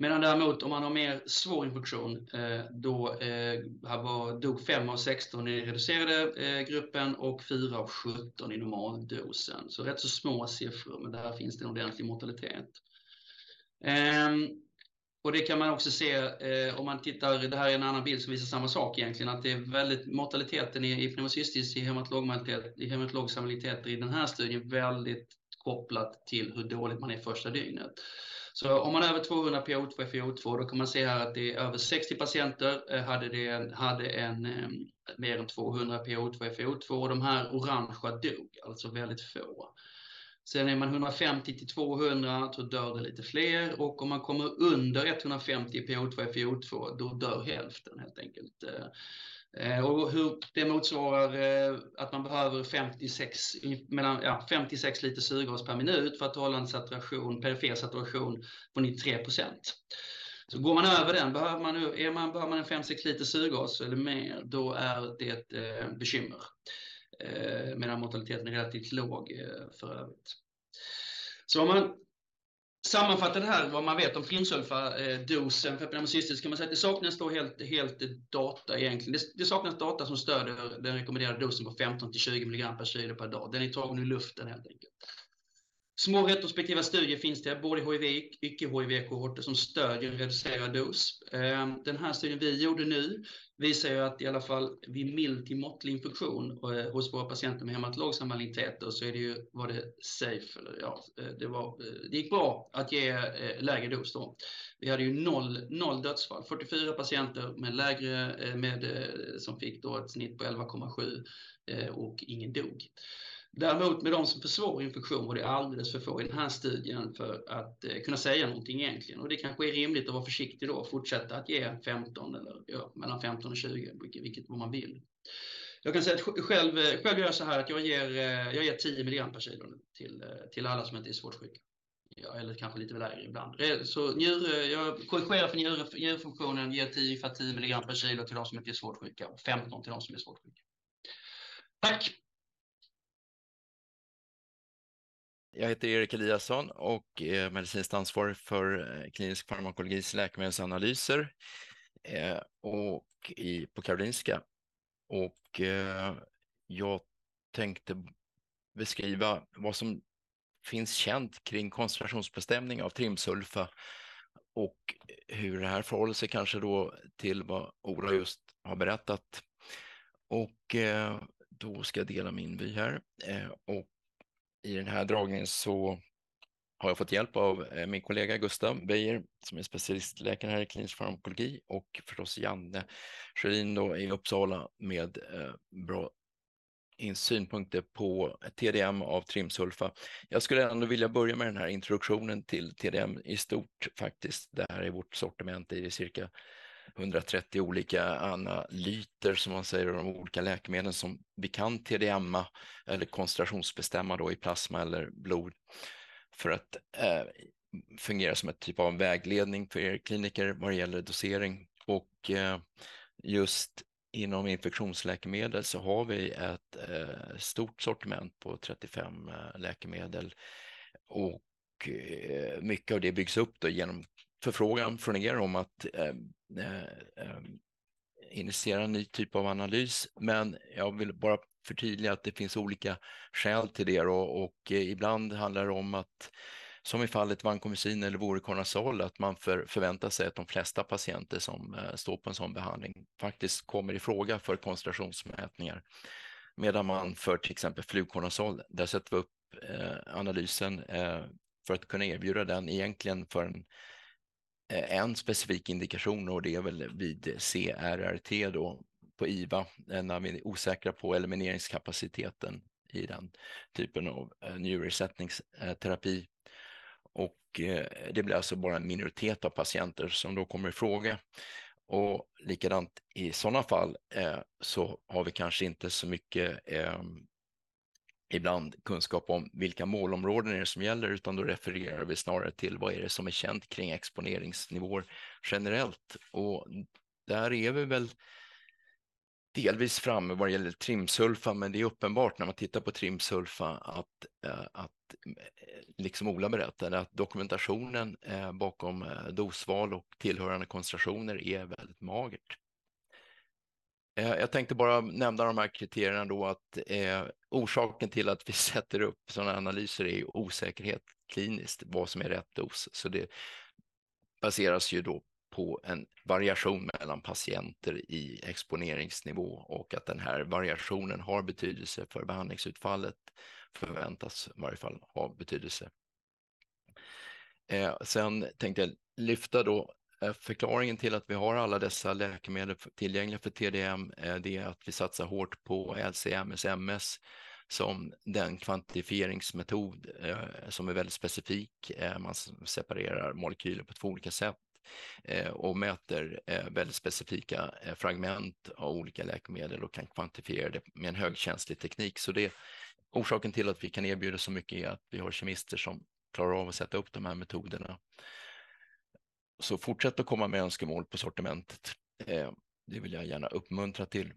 Medan däremot om man har mer svår infektion, eh, då eh, var, dog 5 av 16 i reducerade eh, gruppen och 4 av 17 i normaldosen. Så rätt så små siffror, men där finns det en ordentlig mortalitet. Ehm, och det kan man också se om man tittar, det här är en annan bild som visar samma sak egentligen, att det är väldigt, mortaliteten i, i pneumocystis i hematologsammaliteter i den här studien väldigt kopplat till hur dåligt man är första dygnet. Så om man är över 200 PO2 FiO2 då kan man se här att det är över 60 patienter eh, hade, det, hade en eh, mer än 200 PO2 FiO2 och de här orangea dog, alltså väldigt få. Sen är man 150 till 200 så dör det lite fler och om man kommer under 150 PO2 FiO2 då dör hälften helt enkelt. Eh, Eh, och hur det motsvarar eh, att man behöver 56, mellan, ja, 56 liter syrgas per minut för att hålla en saturation, perifer saturation på 93 procent. Så går man över den, behöver man, är man, behöver man en 5-6 liter syrgas eller mer, då är det ett eh, bekymmer. Eh, medan mortaliteten är relativt låg eh, för övrigt. Så om man sammanfatta det här, vad man vet om trimsulfadosen för pneumocystis, kan man säga att det saknas då helt, helt data egentligen. Det, det saknas data som stöder den rekommenderade dosen på 15 till 20 mg per kilo per dag. Den är tagen ur luften helt enkelt. Små retrospektiva studier finns det, både HIV och icke-HIV-kohorter som stödjer en reducerad dos. Ehm, den här studien vi gjorde nu visar ju att i alla fall vid mild till måttlig infektion eh, hos våra patienter med hematologiska maligneter så är det ju, var det safe, eller ja, eh, det, var, eh, det gick bra att ge eh, lägre dos då. Vi hade ju noll, noll dödsfall, 44 patienter med lägre, med, som fick då ett snitt på 11,7 och ingen dog. Däremot med de som får svår infektion var det alldeles för få i den här studien för att eh, kunna säga någonting egentligen. Och det kanske är rimligt att vara försiktig då och fortsätta att ge 15 eller ja, mellan 15 och 20, vilket, vilket man vill. Jag kan säga att själv, eh, själv gör jag så här att jag ger, eh, jag ger 10 mg per kilo till, eh, till alla som inte är svårt sjuka. Ja, eller kanske lite lägre ibland. Så njur, jag korrigerar för njur, njurfunktionen, ger 10, för 10 mg per kilo till de som inte är svårt sjuka och 15 till de som är svårt sjuka. Tack! Jag heter Erik Eliasson och är medicinskt ansvarig för eh, klinisk farmakologis läkemedelsanalyser eh, och i, på Karolinska. Och eh, jag tänkte beskriva vad som finns känt kring koncentrationsbestämning av trimsulfa och hur det här förhåller sig kanske då till vad Ola just har berättat. Och då ska jag dela min vy här. Och i den här dragningen så har jag fått hjälp av eh, min kollega Gustav Beijer som är specialistläkare här i klinisk farmakologi och förstås Janne Sjödin då i Uppsala med eh, bra synpunkter på TDM av trimsulfa. Jag skulle ändå vilja börja med den här introduktionen till TDM i stort faktiskt. Det här är vårt sortiment i cirka 130 olika analyter som man säger, de olika läkemedlen som vi kan TDMa eller koncentrationsbestämma då i plasma eller blod för att eh, fungera som ett typ av vägledning för er kliniker vad det gäller dosering. Och eh, just inom infektionsläkemedel så har vi ett eh, stort sortiment på 35 eh, läkemedel och eh, mycket av det byggs upp då genom förfrågan från er om att eh, eh, eh, initiera en ny typ av analys. Men jag vill bara förtydliga att det finns olika skäl till det och, och ibland handlar det om att som i fallet vancomycin eller voriconazol, att man för, förväntar sig att de flesta patienter som eh, står på en sån behandling faktiskt kommer i fråga för koncentrationsmätningar. Medan man för till exempel fluconazol, där sätter vi upp eh, analysen eh, för att kunna erbjuda den egentligen för en, eh, Eh, en specifik indikation och det är väl vid CRRT då på IVA när vi är osäkra på elimineringskapaciteten i den typen av eh, njurersättningsterapi. Och eh, det blir alltså bara en minoritet av patienter som då kommer i fråga. Och likadant i sådana fall så har vi kanske inte så mycket ibland kunskap om vilka målområden är det som gäller, utan då refererar vi snarare till vad är det som är känt kring exponeringsnivåer generellt. Och där är vi väl delvis framme vad det gäller trimsulfa, men det är uppenbart när man tittar på trimsulfa att, eh, att eh, liksom Ola berättade, att dokumentationen eh, bakom dosval och tillhörande koncentrationer är väldigt magert. Eh, jag tänkte bara nämna de här kriterierna då att eh, orsaken till att vi sätter upp sådana analyser är ju osäkerhet kliniskt, vad som är rätt dos. Så det baseras ju då på en variation mellan patienter i exponeringsnivå och att den här variationen har betydelse för behandlingsutfallet förväntas i varje fall ha betydelse. Eh, sen tänkte jag lyfta då Eh, förklaringen till att vi har alla dessa läkemedel tillgängliga för TDM. Eh, det är att vi satsar hårt på LCMS-MS som den kvantifieringsmetod eh, som är väldigt specifik. Man separerar molekyler på två olika sätt och mäter väldigt specifika fragment av olika läkemedel och kan kvantifiera det med en högkänslig teknik. Så det orsaken till att vi kan erbjuda så mycket är att vi har kemister som klarar av att sätta upp de här metoderna. Så fortsätt att komma med önskemål på sortimentet. Eh, det vill jag gärna uppmuntra till.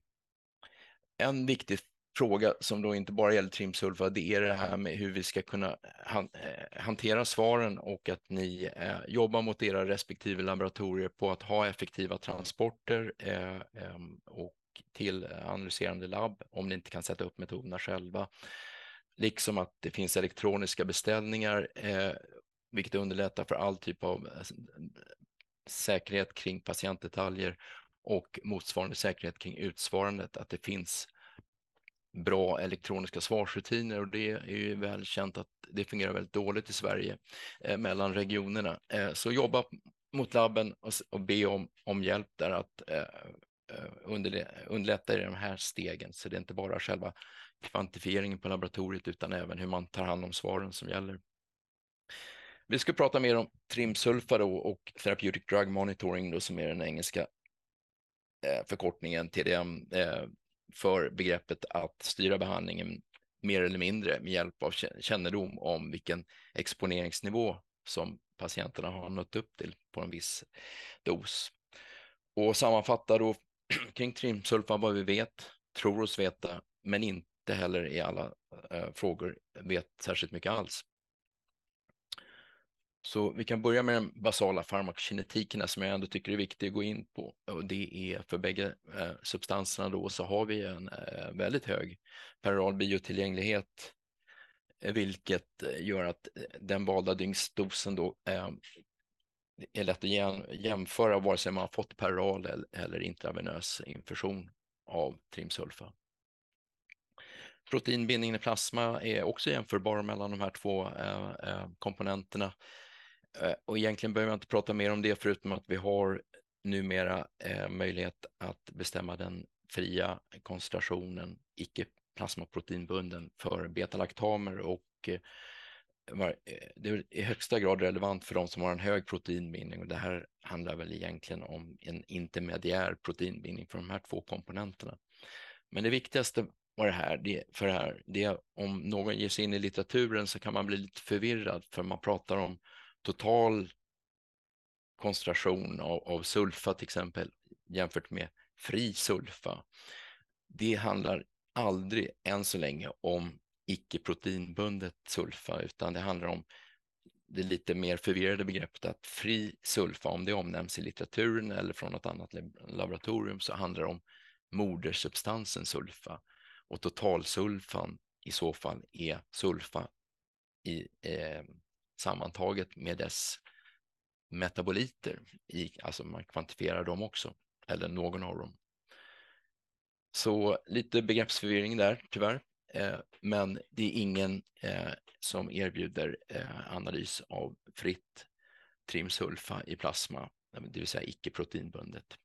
En viktig fråga som då inte bara gäller trimsulfa, det är det här med hur vi ska kunna han, eh, hantera svaren och att ni eh, jobbar mot era respektive laboratorier på att ha effektiva transporter eh, eh, och till analyserande labb om ni inte kan sätta upp metoderna själva. Liksom att det finns elektroniska beställningar, eh, vilket underlättar för all typ av eh, säkerhet kring patientdetaljer och motsvarande säkerhet kring utsvarandet, att det finns bra elektroniska svarsrutiner och det är ju väl känt att det fungerar väldigt dåligt i Sverige eh, mellan regionerna. Eh, så jobba mot labben och, och be om, om hjälp där att eh, eh underlätta i de här stegen. Så det är inte bara själva kvantifieringen på laboratoriet utan även hur man tar hand om svaren som gäller. Vi ska prata mer om trimsulfa då och Therapeutic Drug Monitoring då, som är den engelska eh, förkortningen TDM. Eh, för begreppet att styra behandlingen mer eller mindre med hjälp av kännedom om vilken exponeringsnivå som patienterna har nått upp till på en viss dos. Och sammanfatta då kring trimsulfan vad vi vet, tror oss veta, men inte heller i alla eh, frågor vet särskilt mycket alls. Så vi kan börja med den basala farmakokinetikerna som jag ändå tycker är viktig att gå in på. Och det är för bägge eh, substanserna då så har vi en eh, väldigt hög peroral biotillgänglighet, eh, vilket gör att den valda dygnsdosen då är lätt att jämföra vare sig man har fått peroral eller intravenös infusion av trimsulfa. Proteinbindningen i plasma är också jämförbar mellan de här två komponenterna. Eh, och egentligen behöver jag inte prata mer om det förutom att vi har numera eh, möjlighet att bestämma den fria koncentrationen, icke plasmaproteinbunden för betalaktamer och eh, eh, det är i högsta grad relevant för de som har en hög proteinbindning och det här handlar väl egentligen om en intermediär proteinbindning för de här två komponenterna. Men det viktigaste var det här, det, för det här, det är om någon ger sig in i litteraturen så kan man bli lite förvirrad för man pratar om total koncentration av, av sulfa till exempel jämfört med fri sulfa. Det handlar aldrig än så länge om icke-proteinbundet sulfa utan det handlar om det lite mer förvirrade begreppet att fri sulfa, om det omnämns i litteraturen eller från något annat laboratorium så handlar det om modersubstansen sulfa och totalsulfan i så fall är sulfa i, eh, sammantaget med dess metaboliter, i, alltså man kvantifierar dem också, eller någon av dem. Så lite begreppsförvirring där tyvärr, eh, men det är ingen eh, som erbjuder eh, analys av fritt trimsulfa i plasma, det vill säga icke proteinbundet.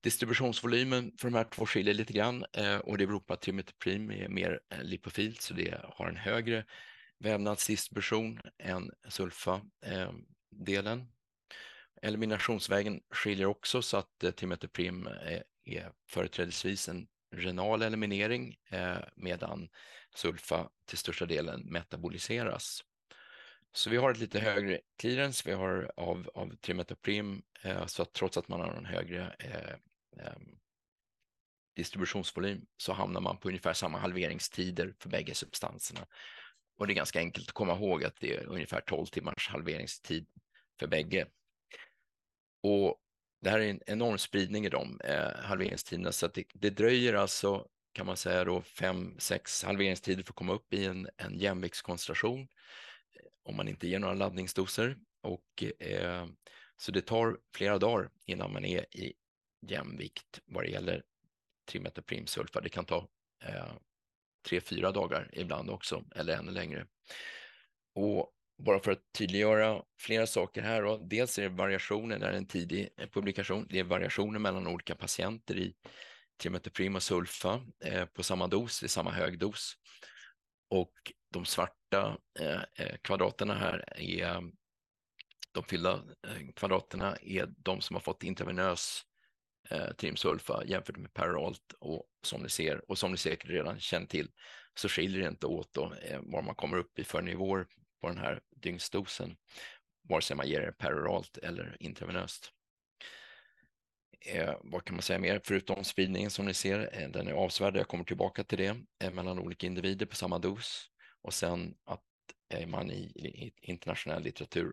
Distributionsvolymen för de här två skiljer lite grann eh, och det beror på att trimetoprim är mer eh, lipofilt så det har en högre vävnadsdistribution än sulfa-delen. Eh, Eliminationsvägen skiljer också så att eh, Timetoprim är, eh, är företrädesvis en renal eliminering medan sulfa till största delen metaboliseras. Så vi har ett lite högre clearance vi har av, av trimetoprim så att trots att man har en högre ehm, distributionsvolym så hamnar man på ungefär samma halveringstider för bägge substanserna. Och det är ganska enkelt att komma ihåg att det är ungefär 12 timmars halveringstid för bägge. Och det här är en enorm spridning i de eh, halveringstiderna så att det, det, dröjer alltså kan man säga då fem, sex halveringstider för att komma upp i en, en jämviktskoncentration eh, om man inte ger några laddningsdoser. Och, eh, så det tar flera dagar innan man är i jämvikt vad det gäller trimetoprimsulfa. Det kan ta eh, tre, fyra dagar ibland också, eller ännu längre. Och bara för att tydliggöra flera saker här. Då. Dels är det variationer, det är en tidig eh, publikation, det är variationer mellan olika patienter i trimetoprim och sulfa eh, på samma dos, i samma hög dos. Och de svarta eh, eh kvadraterna här är de fyllda eh, kvadraterna är de som har fått intravenös eh, trimsulfa jämfört med Peralt och som ni ser och som ni säkert redan känner till så skiljer det inte åt då, eh, var man kommer upp i för nivåer på den här dygnsdosen vare sig man ger det peroralt eller intravenöst. Eh, vad kan man säga mer? Förutom spridningen som ni ser, eh, den är avsevärd, jag kommer tillbaka till det, eh, mellan olika individer på samma dos och sen att eh, man i, i internationell litteratur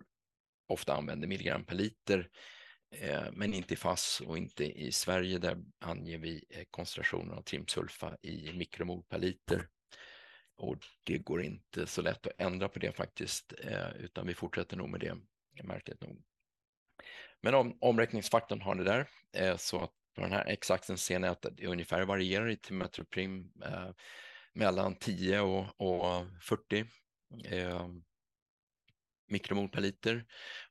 ofta använder milligram per liter Eh, Eh, men inte i FASS och inte i Sverige. Där anger vi eh, koncentrationen av trimsulfa i mikromol per liter. Och det går inte så lätt att ändra på det faktiskt, eh, utan vi fortsätter nog med det, märkligt nog. Men om, omräkningsfaktorn har ni där, så att på den här x-axeln ser ni att det ungefär varierar i timetroprim eh, mellan 10 och, och 40 eh, mikromol per liter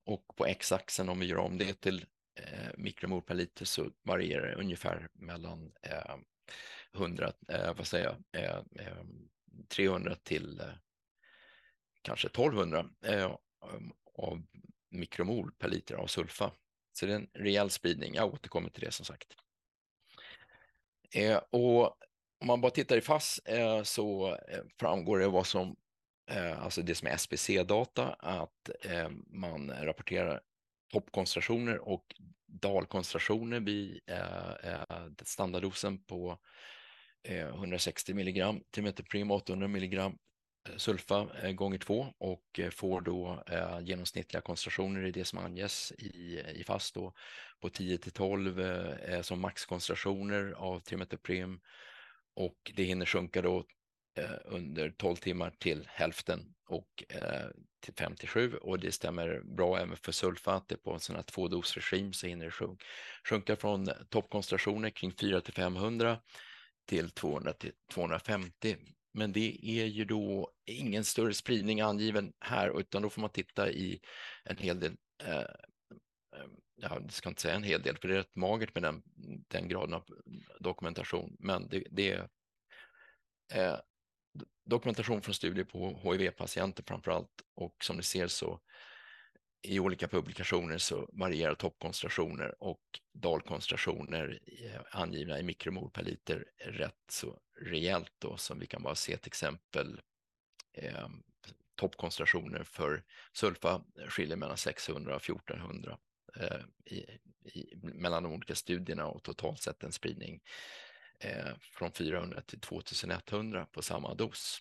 och på x-axeln om vi gör om det till eh, mikromol per liter så varierar det ungefär mellan eh, 100, eh, vad säger jag, eh, eh, 300 till eh, kanske 1200 av mikromol per liter av sulfa. Så det är en rejäl spridning. Jag återkommer till det som sagt. och om man bara tittar i FASS så framgår det vad som alltså det som är SPC-data, att man rapporterar toppkoncentrationer och dalkoncentrationer vid eh, eh standarddosen på eh, 160 milligram trimetoprim 800 milligram eh, sulfa eh, gånger två och eh, får då eh, genomsnittliga koncentrationer i det som anges i, i fast då på 10 till 12 eh, som maxkoncentrationer av trimetoprim och det hinner sjunka då Eh, under 12 timmar till hälften och eh, till 5 till 7 och det stämmer bra även för sulfater på en sån här tvådosregim så hinner det sjunka från toppkoncentrationer kring 4 till 500 till 200 till 250. Men det är ju då ingen större spridning angiven här utan då får man titta i en hel del eh, eh, ja, jag ska inte säga en hel del, för det är rätt magert med den, den graden av dokumentation, men det, det är eh, dokumentation från studier på HIV-patienter framför allt och som ni ser så i olika publikationer så varierar toppkoncentrationer och dalkoncentrationer eh, angivna i mikromol per liter rätt så rejält då som vi kan bara se till exempel eh, toppkoncentrationer för sulfa skiljer mellan 600 och 1400 eh, i, i, mellan de olika studierna och totalt sett en spridning eh, Eh, från 400 till 2100 på samma dos.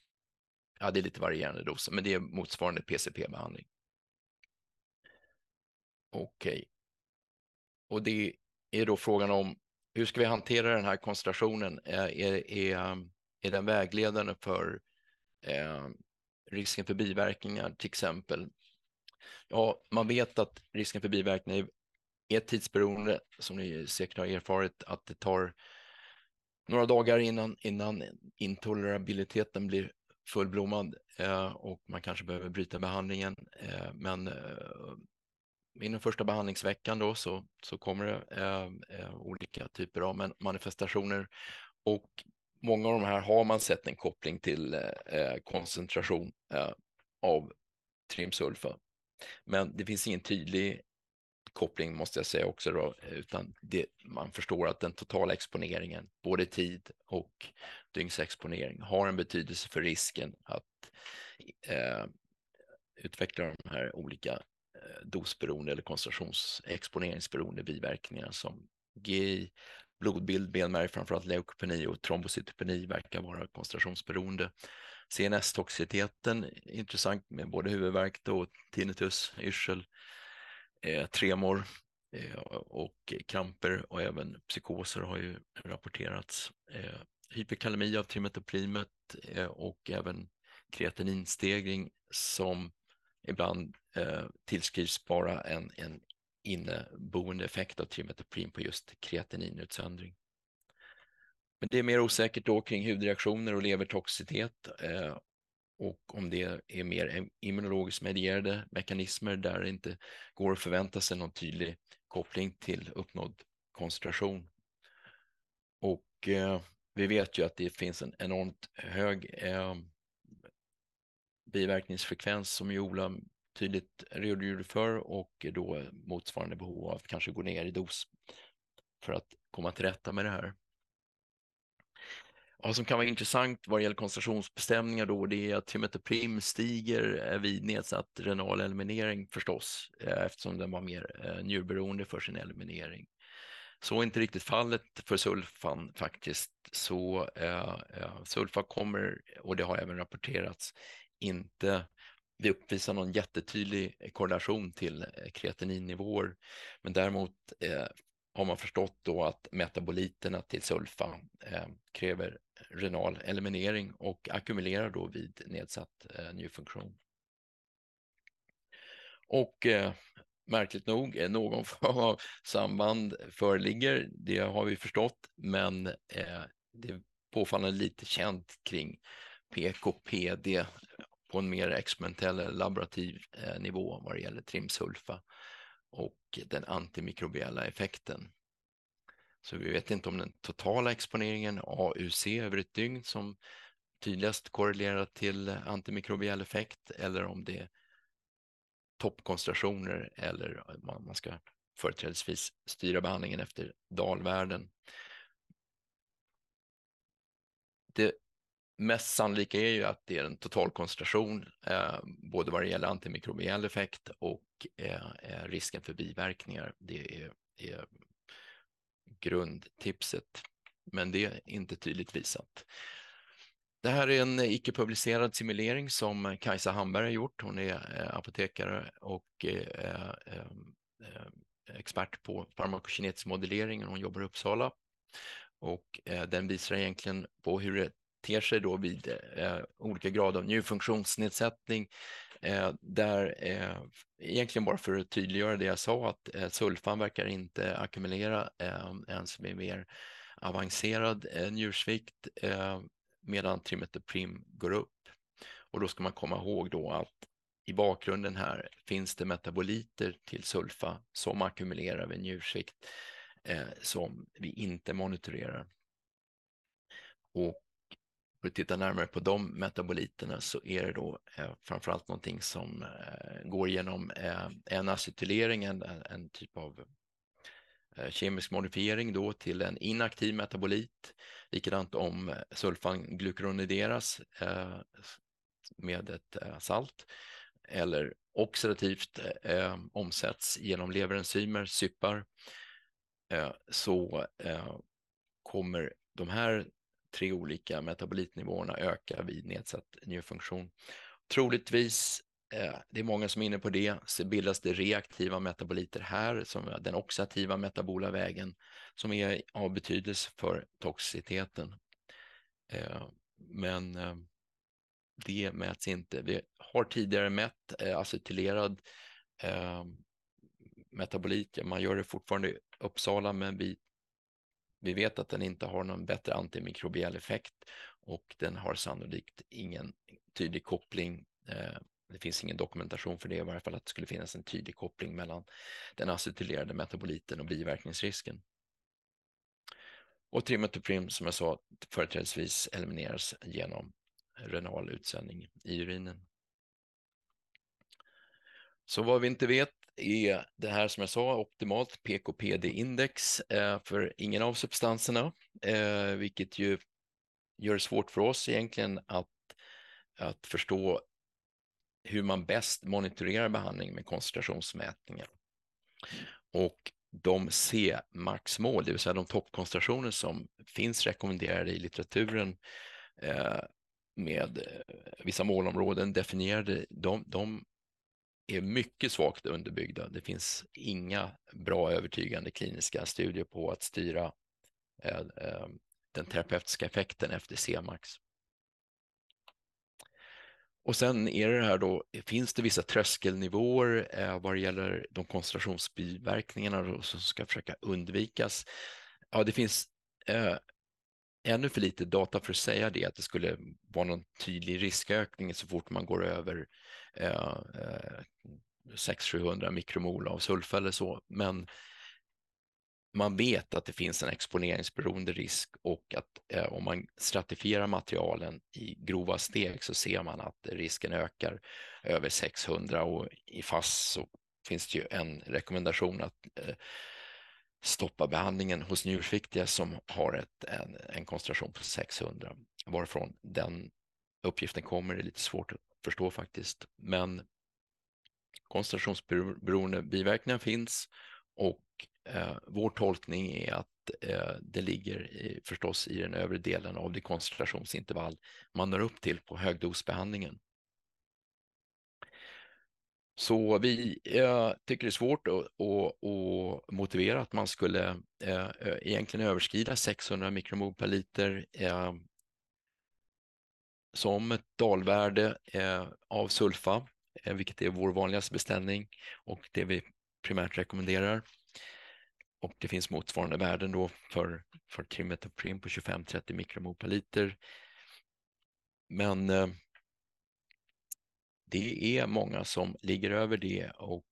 Ja, det är lite varierande dos, men det är motsvarande PCP-behandling. Okej. Okay. Och det är då frågan om hur ska vi hantera den här koncentrationen? Är, eh, är, är, är den vägledande för eh, risken för biverkningar till exempel? Ja, man vet att risken för biverkningar är tidsberoende, som ni säkert har erfarit, att det tar några dagar innan, innan intolerabiliteten blir fullblommad eh, och man kanske behöver bryta behandlingen. Eh, men eh, inom första behandlingsveckan då så, så kommer det eh, eh olika typer av manifestationer och många av de här har man sett en koppling till eh, eh koncentration eh, av trimsulfa. Men det finns ingen tydlig koppling måste jag säga också då, eh, utan det, man förstår att den totala exponeringen, både tid och dygnsexponering, har en betydelse för risken att eh, utveckla de här olika eh, dosberoende eller koncentrationsexponeringsberoende biverkningar som GI, blodbild, benmärg, framförallt leukopeni och trombocytopeni verkar vara koncentrationsberoende. CNS-toxiciteten intressant med både huvudvärk och tinnitus, yrsel, eh, tremor eh, och kramper och även psykoser har ju rapporterats. Eh, hyperkalemi av trimetoprimet eh, och även kreatininstegring som ibland eh, tillskrivs bara en, en inneboende effekt av trimetoprim på just kreatininutsöndring. Men det är mer osäkert då kring hudreaktioner och levertoxicitet eh, och om det är mer immunologiskt medierade mekanismer där det inte går att förvänta sig någon tydlig koppling till uppnådd koncentration. Och eh, vi vet ju att det finns en enormt hög eh, biverkningsfrekvens som ju Ola tydligt redogjorde för och då motsvarande behov av att kanske gå ner i dos för att komma till rätta med det här. Vad som kan vara intressant vad det gäller koncentrationsbestämningar då, det är att trimetoprim stiger eh, vid nedsatt renal eliminering förstås, eh, eftersom den var mer eh, njurberoende för sin eliminering. Så är inte riktigt fallet för sulfan faktiskt. Så eh, sulfa kommer, och det har även rapporterats, inte det uppvisar någon jättetydlig korrelation till kreatininnivåer. Men däremot eh, har man förstått då att metaboliterna till sulfa eh, kräver renal eliminering och ackumulerar då vid nedsatt eh, njurfunktion. Och eh, märkligt nog, eh, någon form av samband föreligger, det har vi förstått, men eh, det är påfallande lite känt kring PKPD på en mer experimentell eller laborativ eh, nivå vad det gäller trimsulfa och den antimikrobiella effekten. Så vi vet inte om den totala exponeringen AUC över ett dygn som tydligast korrelerar till antimikrobiell effekt eller om det är toppkoncentrationer eller man ska företrädesvis styra behandlingen efter dalvärden. Det mest sannolika är ju att det är en totalkoncentration, eh, både vad det gäller antimikrobiell effekt och eh, eh, risken för biverkningar. Det är, är grundtipset, men det är inte tydligt visat. Det här är en icke publicerad simulering som Kajsa Hamberg har gjort. Hon är eh, apotekare och eh, eh, expert på farmakokinetisk modellering. och Hon jobbar i Uppsala och den visar egentligen på hur det ter sig då vid olika grader av njurfunktionsnedsättning Eh, där eh, egentligen bara för att tydliggöra det jag sa att eh, sulfan verkar inte ackumulera ens med mer avancerad njursvikt medan trimetoprim går upp. Och då ska man komma ihåg då att i bakgrunden här finns det metaboliter till sulfa som ackumulerar vid njursvikt eh, som vi inte monitorerar. Och för att närmare på de metaboliterna så är det då eh, framförallt någonting som eh, går genom eh, en acetylering, en, en typ av eh, kemisk modifiering då till en inaktiv metabolit. Likadant om sulfan glukuronideras eh, med ett eh, salt eller oxidativt omsätts genom leverenzymer, syppar, så kommer de här tre olika metabolitnivåerna öka vid nedsatt njurfunktion. Troligtvis, eh, det är många som är inne på det, så bildas det reaktiva metaboliter här, som den oxidativa metabola vägen, som är av betydelse för toxiciteten. Eh, men eh, det mäts inte. Vi har tidigare mätt eh, acetylerad eh, metabolit. Man gör det fortfarande i Uppsala, men vi, vi vet att den inte har någon bättre antimikrobiell effekt och den har sannolikt ingen tydlig koppling. Eh, det finns ingen dokumentation för det, i varje fall att det skulle finnas en tydlig koppling mellan den acetylerade metaboliten och biverkningsrisken. Och trimetoprim, som jag sa, företrädesvis elimineras genom renal utsändning i urinen. Så vad vi inte vet är det här som jag sa, optimalt PKPD-index eh, för ingen av substanserna, eh, vilket ju gör det svårt för oss egentligen att, att förstå hur man bäst monitorerar behandling med koncentrationsmätningar. Och de C-maxmål, det vill säga de toppkoncentrationer som finns rekommenderade i litteraturen, eh, med eh, vissa målområden definierade, de, de är mycket svagt underbyggda. Det finns inga bra övertygande kliniska studier på att styra eh, eh den terapeutiska effekten efter C-max. Och sen är det här då, finns det vissa tröskelnivåer eh, vad det gäller de koncentrationsbiverkningarna som ska försöka undvikas? Ja, det finns eh, ännu för lite data för att säga det, att det skulle vara någon tydlig riskökning så fort man går över eh, eh 600-700 mikromol av sulfa eller så. Men man vet att det finns en exponeringsberoende risk och att eh, om man stratifierar materialen i grova steg så ser man att risken ökar över 600 och i FASS så finns det ju en rekommendation att eh, stoppa behandlingen hos njursviktiga som har ett, en, en koncentration på 600. Varifrån den uppgiften kommer är lite svårt att förstå faktiskt. Men koncentrationsberoende biverkningar finns och eh, vår tolkning är att eh, det ligger i, förstås i den övre delen av det koncentrationsintervall man når upp till på högdosbehandlingen. Så vi eh, tycker det är svårt att, motivera att man skulle eh, eh egentligen överskrida 600 mikromol per liter eh, som ett dalvärde eh, av sulfa, eh, vilket är vår vanligaste beställning och det vi primärt rekommenderar. Och det finns motsvarande värden då för, för trimetoprim på 25-30 mikromol per liter. Men eh, det är många som ligger över det och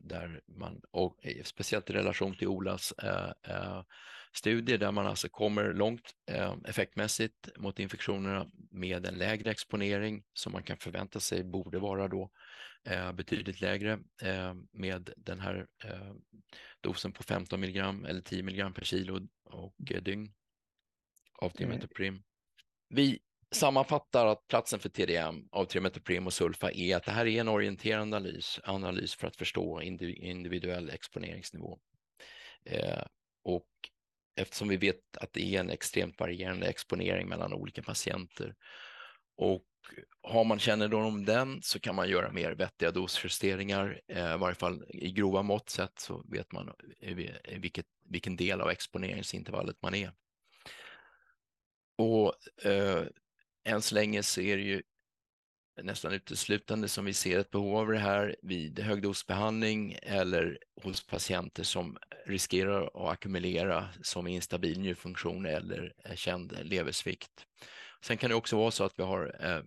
där man, och speciellt i relation till Olas studier där man alltså kommer långt effektmässigt mot infektionerna med en lägre exponering som man kan förvänta sig borde vara då betydligt lägre med den här dosen på 15 milligram eller 10 milligram per kilo och dygn av Timetoprim. Vi sammanfattar att platsen för TDM av trimetoprim och sulfa är att det här är en orienterande analys, analys för att förstå individuell exponeringsnivå. Eh, och eftersom vi vet att det är en extremt varierande exponering mellan olika patienter och har man kännedom om den så kan man göra mer vettiga dosjusteringar, eh, i varje fall i grova mått sett så vet man eh, eh, vilket, vilken del av exponeringsintervallet man är. Och eh, än så länge så är det ju nästan uteslutande som vi ser ett behov av det här vid högdosbehandling eller hos patienter som riskerar att ackumulera som instabil njurfunktion eller eh, känd leversvikt. Sen kan det också vara så att vi har eh,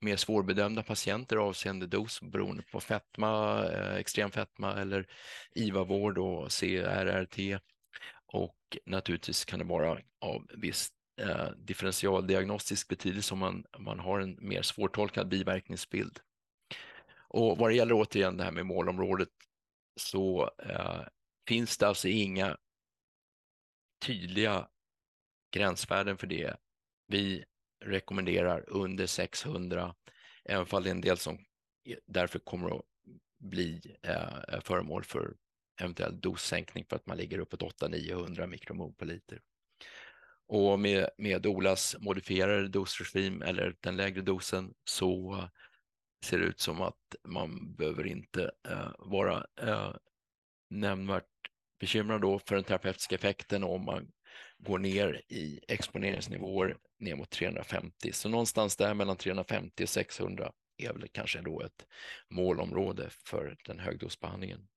mer svårbedömda patienter avseende dos beroende på fetma, eh, extrem fetma eller IVA-vård och CRRT. Och naturligtvis kan det vara av viss eh, differentialdiagnostisk betydelse om man, man har en mer svårtolkad biverkningsbild. Och vad det gäller återigen det här med målområdet så eh, finns det alltså inga tydliga gränsvärden för det. Vi rekommenderar under 600, även fall det är en del som därför kommer att bli eh, föremål för eventuell dossänkning för att man ligger uppåt 800-900 mikromol per liter. Och med, med Olas modifierade dosregim eller den lägre dosen så ser det ut som att man behöver inte eh, vara eh, nämnvärt bekymrad då för den terapeutiska effekten om man går ner i exponeringsnivåer ner mot 350. Så någonstans där mellan 350 och 600 är väl kanske då ett målområde för den högdosbehandlingen.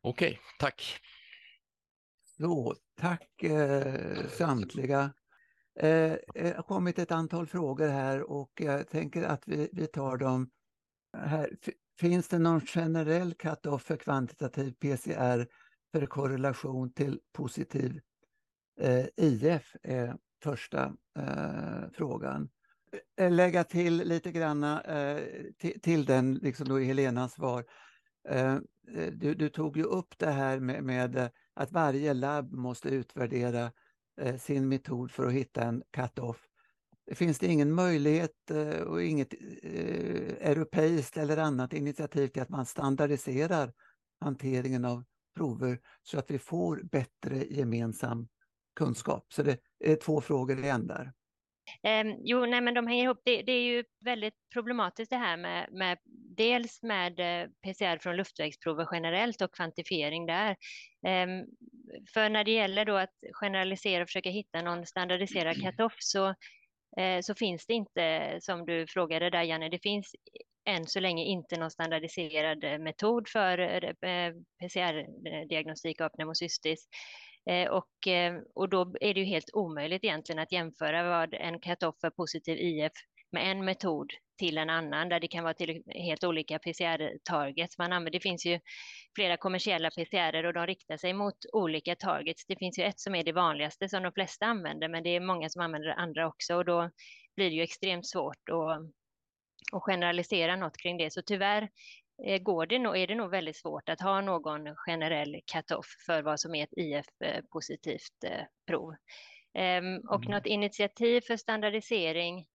Okej, okay, tack. Så, tack eh, samtliga. Eh, det har kommit ett antal frågor här och jag tänker att vi, vi tar dem här. Finns det någon generell cut-off för kvantitativ PCR för korrelation till positiv eh, IF? Är eh, första eh, frågan. Eh, lägga till lite granna eh, till, till, den, liksom då i Helenas svar. Eh, du, du, tog ju upp det här med, med att varje labb måste utvärdera eh, sin metod för att hitta en cut-off. Finns det ingen möjlighet eh, och inget eh, europeiskt eller annat initiativ till att man standardiserar hanteringen av prover så att vi får bättre gemensam kunskap? Så det är två frågor i en där. Eh, jo, nej, men de hänger ihop. Det, det, är ju väldigt problematiskt det här med, med dels med eh, PCR från luftvägsprover generellt och kvantifiering där. Eh, för när det gäller då att generalisera och försöka hitta någon standardiserad cut-off så, eh, så finns det inte, som du frågade där Janne, det finns än så länge inte någon standardiserad eh, metod för eh, PCR-diagnostik eh, av pneumocystis. Eh, och, eh, och då är det ju helt omöjligt egentligen att jämföra vad en cut-off för positiv IF med en metod till en annan där det kan vara till helt olika PCR-targets. Man använder, det finns ju flera kommersiella PCR och de riktar sig mot olika targets. Det finns ju ett som är det vanligaste som de flesta använder, men det är många som använder andra också och då blir det ju extremt svårt att, att generalisera något kring det. Så tyvärr går det nog, är det nog väldigt svårt att ha någon generell cut-off för vad som är ett IF-positivt eh, prov. Ehm, och mm. något initiativ för standardisering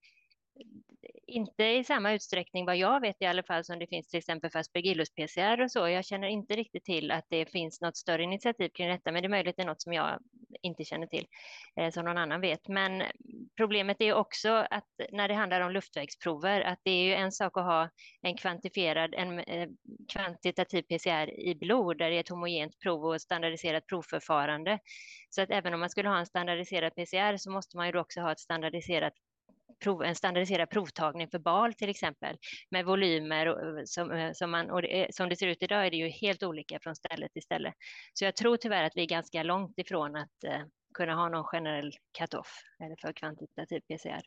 inte i samma utsträckning vad jag vet i alla fall som det finns till exempel för Aspergillus-PCR och så. Jag känner inte riktigt till att det finns något större initiativ kring detta, men det är möjligt det är något som jag inte känner till, eh, som någon annan vet. Men problemet är också att när det handlar om luftvägsprover, att det är ju en sak att ha en kvantifierad, en eh, kvantitativ PCR i blod, där det är ett homogent prov och standardiserat provförfarande. Så att även om man skulle ha en standardiserad PCR så måste man ju också ha ett standardiserat prov, en standardiserad provtagning för BAL till exempel med volymer och, eh, som, eh, som, man, och det, som det ser ut idag är det ju helt olika från ställe till ställe. Så jag tror tyvärr att vi är ganska långt ifrån att eh, kunna ha någon generell cut-off eller för kvantitativ PCR.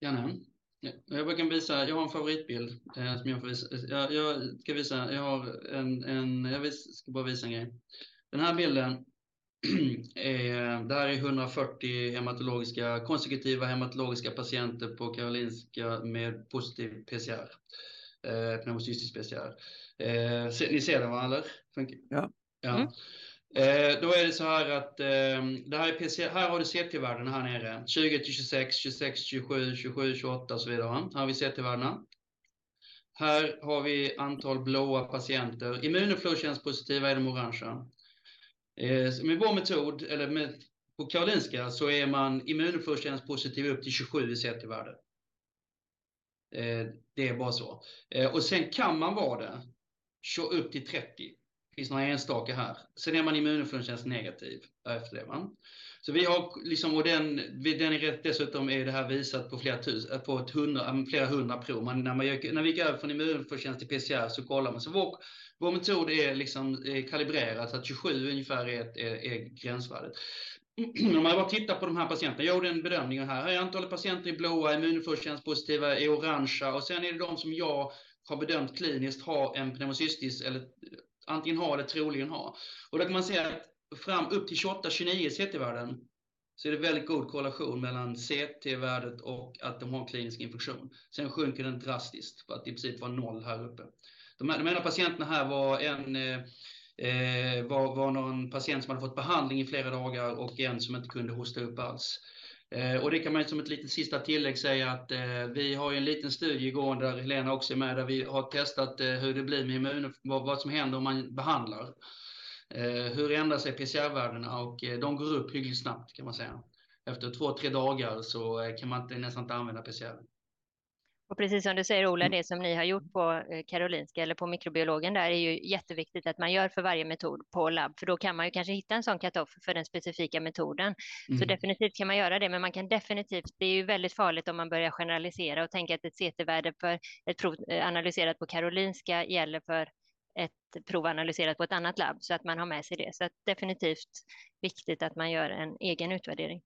Janne, jag brukar kan visa, jag har en favoritbild eh, som jag får visa. Eh, jag, jag, ska visa, jag har en, en jag ska bara visa en grej. Den här bilden det här är 140 hematologiska, konsekutiva hematologiska patienter på Karolinska med positiv PCR. Eh, pneumocystisk PCR. Eh, ni ser den va, eller? Ja. ja. Mm. Eh, då är det så här att eh, det här, är PCR, här har du CT-värdena här nere. 20 till 26, 26, 27, 27, 28 och så vidare. Här har vi CT-värdena. Här har vi antal blåa patienter. Immunofluorescenspositiva är de orangea. Eh, med vår metod, eller med, på Karolinska, så är man immunfluorescenspositiv upp till 27 i CT-värde. Eh, det är bara så. Eh, och sen kan man vara det upp till 30. Det finns några enstaka här. Sen är man immunfluorescens negativ efter det. Så vi har liksom, och den, den är rätt, dessutom är det här visat på flera, tusen, eh, på ett hundra, flera hundra prov. Man, när, man gör, när vi gick över från immunfluorescens till PCR så kollar man. Så vår, vår metod är liksom eh, är kalibrerad så att 27 ungefär är, är, är gränsvärdet. Om man bara tittar på de här patienterna, jag gjorde en bedömning här. Här är antalet patienter i blåa, immunfluorescenspositiva i orangea och sen är det de som jag har bedömt kliniskt har en pneumocystis eller antingen har eller troligen har. Och då kan man se att fram upp till 28-29 CT-värden så är det väldigt god korrelation mellan CT-värdet och att de har en klinisk infektion. Sen sjunker den drastiskt för att i princip var noll här uppe. De, de ena patienterna här var en eh, eh, var, var någon patient som hade fått behandling i flera dagar och en som inte kunde hosta upp alls. Eh, och det kan man som ett litet sista tillägg säga att eh, vi har en liten studie igång där Helena också är med, där vi har testat eh, hur det blir med immun, vad, vad som händer om man behandlar. Eh, hur ändrar sig PCR-värdena och eh, de går upp hyggligt snabbt kan man säga. Efter två, tre dagar så eh, kan man inte, nästan inte använda PCR. Och precis som du säger Ola, mm. det som ni har gjort på Karolinska eller på mikrobiologen där är ju jätteviktigt att man gör för varje metod på labb, för då kan man ju kanske hitta en sån cut-off för den specifika metoden. Mm. Så definitivt kan man göra det, men man kan definitivt, det är ju väldigt farligt om man börjar generalisera och tänka att ett CT-värde för ett prov analyserat på Karolinska gäller för ett prov analyserat på ett annat labb så att man har med sig det. Så definitivt viktigt att man gör en egen utvärdering.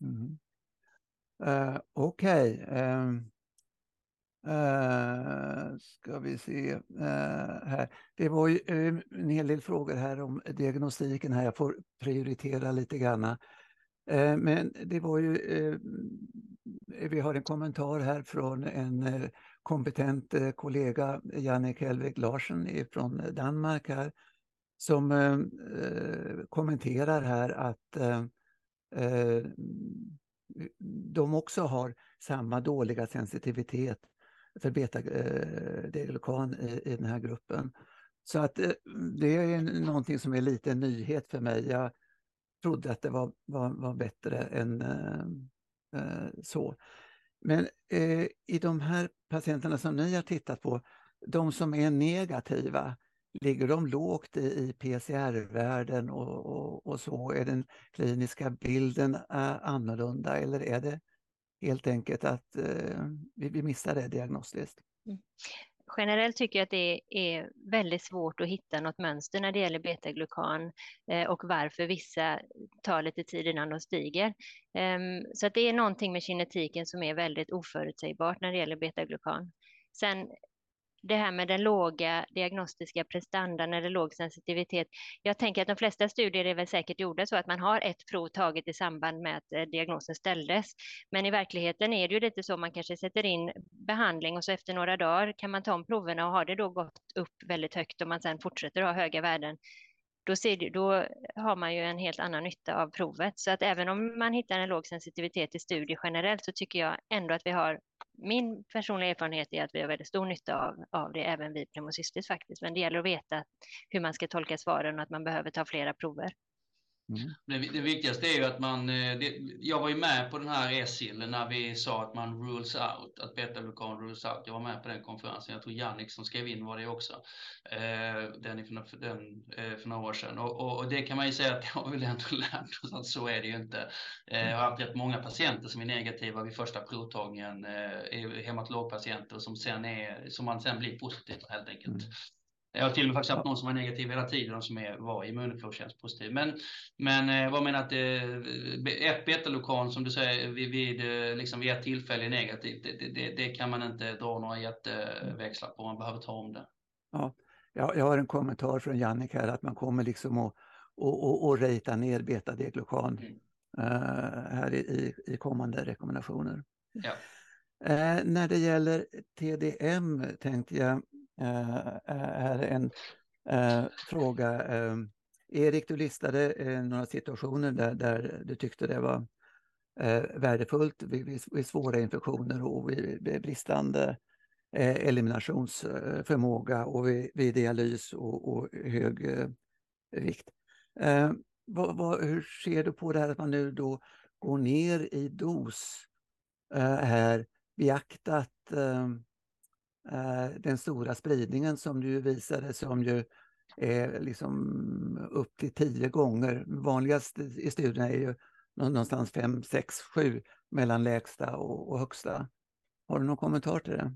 Mm. Uh, Okej. Okay. Um, uh, ska vi se uh, här. Det var ju eh, en hel del frågor här om diagnostiken här. Jag får prioritera lite grann. Men det var ju, vi har en kommentar här från en kompetent kollega Jannik Helvig Larsen från Danmark här som kommenterar här att de också har samma dåliga sensitivitet för beta-glukan eh, i, i den här gruppen. Så att eh, det är någonting som är lite en nyhet för mig. Jag trodde att det var, var, var bättre än eh, så. Men äh, i de här patienterna som ni har tittat på, de som är negativa, ligger de lågt i, i PCR-värden och, och, och, så? Är den kliniska bilden annorlunda eller är det helt enkelt att eh, vi, vi missar det diagnostiskt? Mm generellt tycker jag att det är väldigt svårt att hitta något mönster när det gäller betaglukan eh, och varför vissa tar lite tid innan de stiger. Ehm, så att det är någonting med kinetiken som är väldigt oförutsägbart när det gäller betaglukan. Sen det här med den låga diagnostiska prestandan eller låg sensitivitet. Jag tänker att de flesta studier är väl säkert gjorda så att man har ett prov taget i samband med att eh, diagnosen ställdes. Men i verkligheten är det ju lite så man kanske sätter in behandling och så efter några dagar kan man ta om proverna och har det då gått upp väldigt högt och man sedan fortsätter ha höga värden då, ser, då har man ju en helt annan nytta av provet. Så att även om man hittar en låg sensitivitet i studier generellt så tycker jag ändå att vi har min personliga erfarenhet är att vi har väldigt stor nytta av, av det, även vid pneumocystis faktiskt. Men det gäller att veta hur man ska tolka svaren och att man behöver ta flera prover. Mm. Det, det, viktigaste är ju att man, eh, det, jag var ju med på den här ESIL när vi sa att man rules out, att betaglukan rules out. Jag var med på den konferensen, jag tror Jannik som skrev in var det också, eh, den, för, den eh, för några år sedan. Och, och, och, det kan man ju säga att det har vi ändå lärt oss att så är det ju inte. Eh, jag har haft rätt många patienter som är negativa vid första provtagningen, eh, hematologpatienter som, sen är, som man sen blir positiva helt enkelt. Mm. Jag har till och med faktiskt haft någon som var negativ hela tiden och som är, var immunflowtjänstpositiv. Men, men eh, vad menar att eh, ett betalokan som du säger vid, vid, eh, liksom vid ett tillfälle är negativt, det, det, det, kan man inte dra några jätteväxlar på, man behöver ta om det. Ja, jag, har en kommentar från Jannik här att man kommer liksom att och, och, och rejta ner beta-deglukan mm. uh, här i, i, kommande rekommendationer. Ja. Uh, när det gäller TDM tänkte jag Eh, eh, är en eh, fråga. Erik, du listade några situationer där, där du tyckte det var värdefullt vid, vid svåra infektioner och vid bristande eliminationsförmåga och vid, vid dialys och, och hög vikt. Vad, vad, hur ser du på det här att man nu då går ner i dos här beaktat Eh, Eh, den stora spridningen som du visade som ju är liksom upp till tio gånger. Vanligast i studierna är ju någonstans fem, sex, sju mellan lägsta och, och högsta. Har du någon kommentar till det?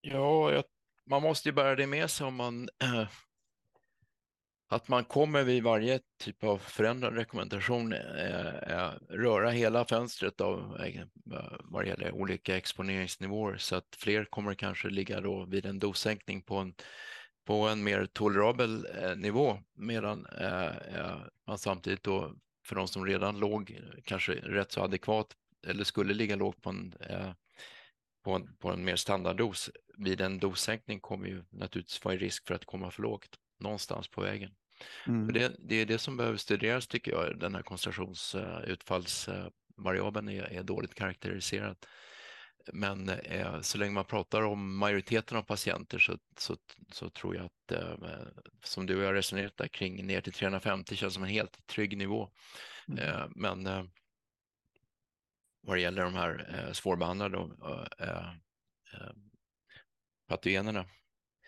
Ja, jag, man måste ju bära det med sig om man äh, att man kommer vid varje typ av förändrad rekommendation eh, eh röra hela fönstret av eh, vad gäller olika exponeringsnivåer så att fler kommer kanske ligga då vid en dossänkning på en, på en mer tolerabel eh, nivå medan eh, eh, man samtidigt då för de som redan låg kanske rätt så adekvat eller skulle ligga lågt på en, eh, på en, på en mer standarddos. Vid en dossänkning kommer ju naturligtvis vara i risk för att komma för lågt någonstans på vägen. Mm. Det, det, är det som behöver studeras tycker jag, den här koncentrationsutfallsvariabeln är, är dåligt karaktäriserad. Men eh, så länge man pratar om majoriteten av patienter så, så, så tror jag att, eh, som du och jag resonerat där kring, ner till 350 känns som en helt trygg nivå. Mm. Eh, men eh, vad det gäller de här eh, svårbehandlade eh, eh, patogenerna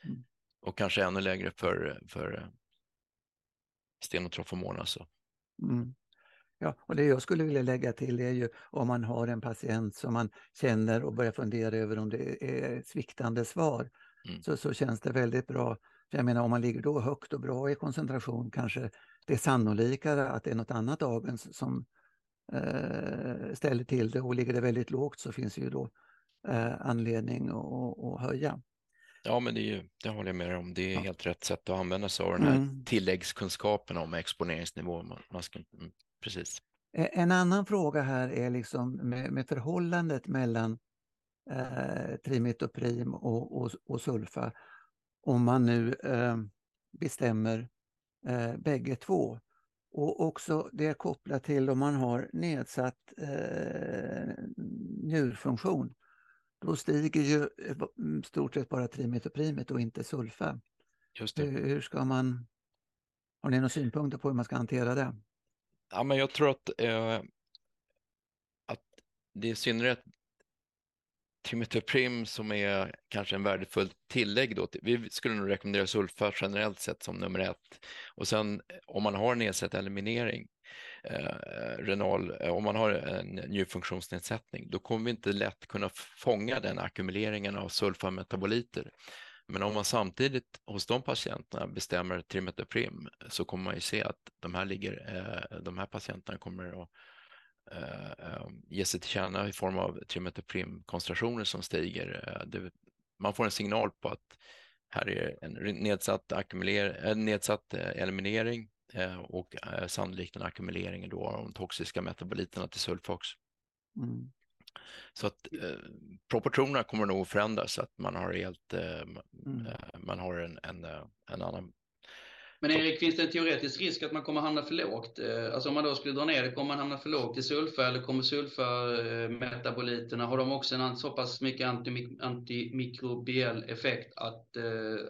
mm. och kanske ännu lägre för, för eh, stenotrofomon. Alltså. Mm. Ja, och det jag skulle vilja lägga till är ju om man har en patient som man känner och börjar fundera över om det är sviktande svar, mm. så, så känns det väldigt bra. För jag menar om man ligger då högt och bra i koncentration kanske det är sannolikare att det är något annat agens som eh, ställer till det och ligger det väldigt lågt så finns det ju då eh, anledning att, att höja. Ja, men det, är ju, det håller jag med om. Det är ja. helt rätt sätt att använda sig av den här mm. tilläggskunskapen om exponeringsnivå. Man ska, mm, precis. En annan fråga här är liksom med, med förhållandet mellan eh, trimetoprim och, och, och, sulfa. Om man nu eh, bestämmer eh, bägge två. Och också det är kopplat till om man har nedsatt eh, njurfunktion. Då stiger ju mm, stort sett bara trimetoprimet och inte sulfa. Just det. Hur, hur ska man... Har ni några synpunkter på hur man ska hantera det? Ja, men jag tror att, eh, att det är i synnerhet trimetoprim som är kanske en värdefull tillägg. Då. Vi skulle nog rekommendera sulfa generellt sett som nummer ett. Och sen om man har nedsatt eliminering, eh, Eh, eh, renal, eh, om man har en njurfunktionsnedsättning, då kommer vi inte lätt kunna fånga den ackumuleringen av sulfametaboliter. Men om man samtidigt hos de patienterna bestämmer trimetoprim så kommer man ju se att de här, ligger, eh, de här patienterna kommer att ge sig till känna i form av trimetoprimkoncentrationer som stiger. Man får en signal på att här är en nedsatt, ackumuler, nedsatt eliminering och sannolikt en ackumulering då av de toxiska metaboliterna till sulfox. Mm. Så att eh, proportionerna kommer nog att förändras så att man har helt, eh, mm. Eh, man har en, en, eh, en annan men Erik, finns det en teoretisk risk att man kommer hamna för lågt? Alltså om man då skulle dra ner det, kommer man hamna för lågt i sulfa eller kommer sulfa-metaboliterna, har de också en så pass mycket antimikrobiell effekt att,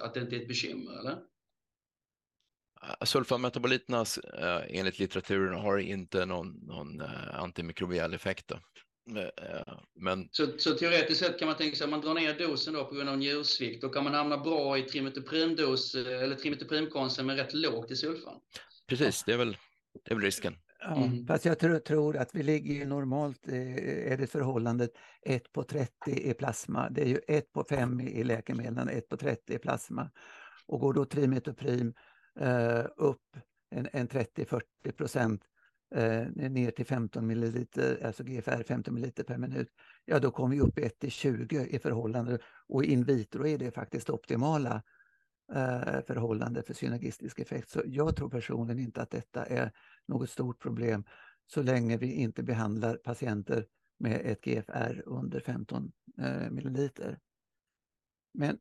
att det inte är ett bekymmer? Eller? Sulfametaboliterna enligt litteraturen har inte någon, någon antimikrobiell effekt. Då. Eh, men... Så, så teoretiskt sett kan man tänka sig att man drar ner dosen då på grund av njursvikt, då kan man hamna bra i trimetoprimdos eh, eller trimetoprimkonsten men rätt lågt i sulfan. Precis, det är väl, det är väl risken. Ja, mm. Fast jag tror, tror, att vi ligger normalt, eh, är det förhållandet 1 på 30 i plasma. Det är ju 1 på 5 i läkemedlen, 1 på 30 i plasma. Och går då trimetoprim eh, Eh, upp en, en 30-40 procent eh, ner till 15 milliliter, alltså GFR 15 milliliter per minut, ja då kommer vi upp i 1 till 20 i förhållande och in vitro är det faktiskt optimala eh, förhållande för synergistisk effekt. Så jag tror personligen inte att detta är något stort problem så länge vi inte behandlar patienter med ett GFR under 15 eh, milliliter. Men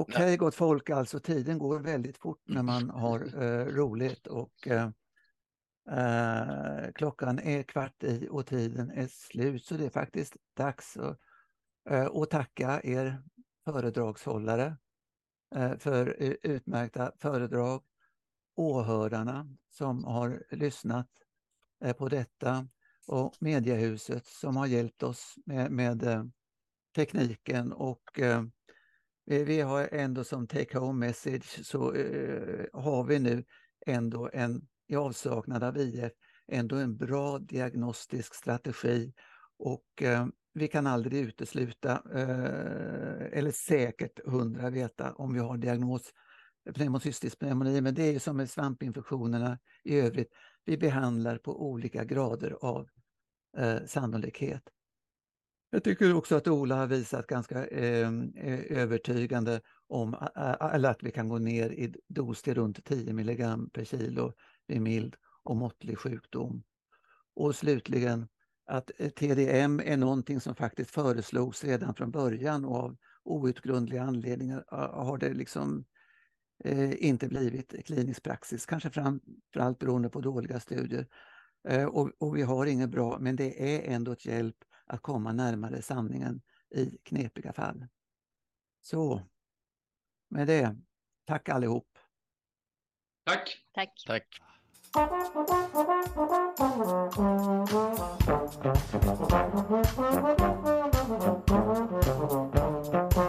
okej okay, gott folk, alltså tiden går väldigt fort när man har eh, roligt och eh, Eh, klockan är kvart i och tiden är slut. Så det är faktiskt dags att, eh, att tacka er föredragshållare eh, för utmärkta föredrag, åhörarna som har lyssnat på detta och Mediahuset som har hjälpt oss med, med tekniken och Eh, vi har ändå som take home message så eh, har vi nu ändå en i avsaknad av IF ändå en bra diagnostisk strategi och eh, vi kan aldrig utesluta eh, eller säkert hundra veta om vi har diagnos pneumocystisk pneumoni, men det är ju som med svampinfektionerna i övrigt. Vi behandlar på olika grader av eh, sannolikhet. Jag tycker också att Ola har visat ganska eh, övertygande om eller att vi kan gå ner i dos till runt 10 mg per kilo vid mild och måttlig sjukdom. Och slutligen att eh, TDM är någonting som faktiskt föreslogs redan från början och av outgrundliga anledningar har det liksom eh, inte blivit klinisk praxis, kanske framförallt beroende på dåliga studier. Eh, och, och, vi har inget bra, men det är ändå ett hjälp att komma närmare sanningen i knepiga fall. Så med det, tack allihop. Tack. Tack. Tack. Thank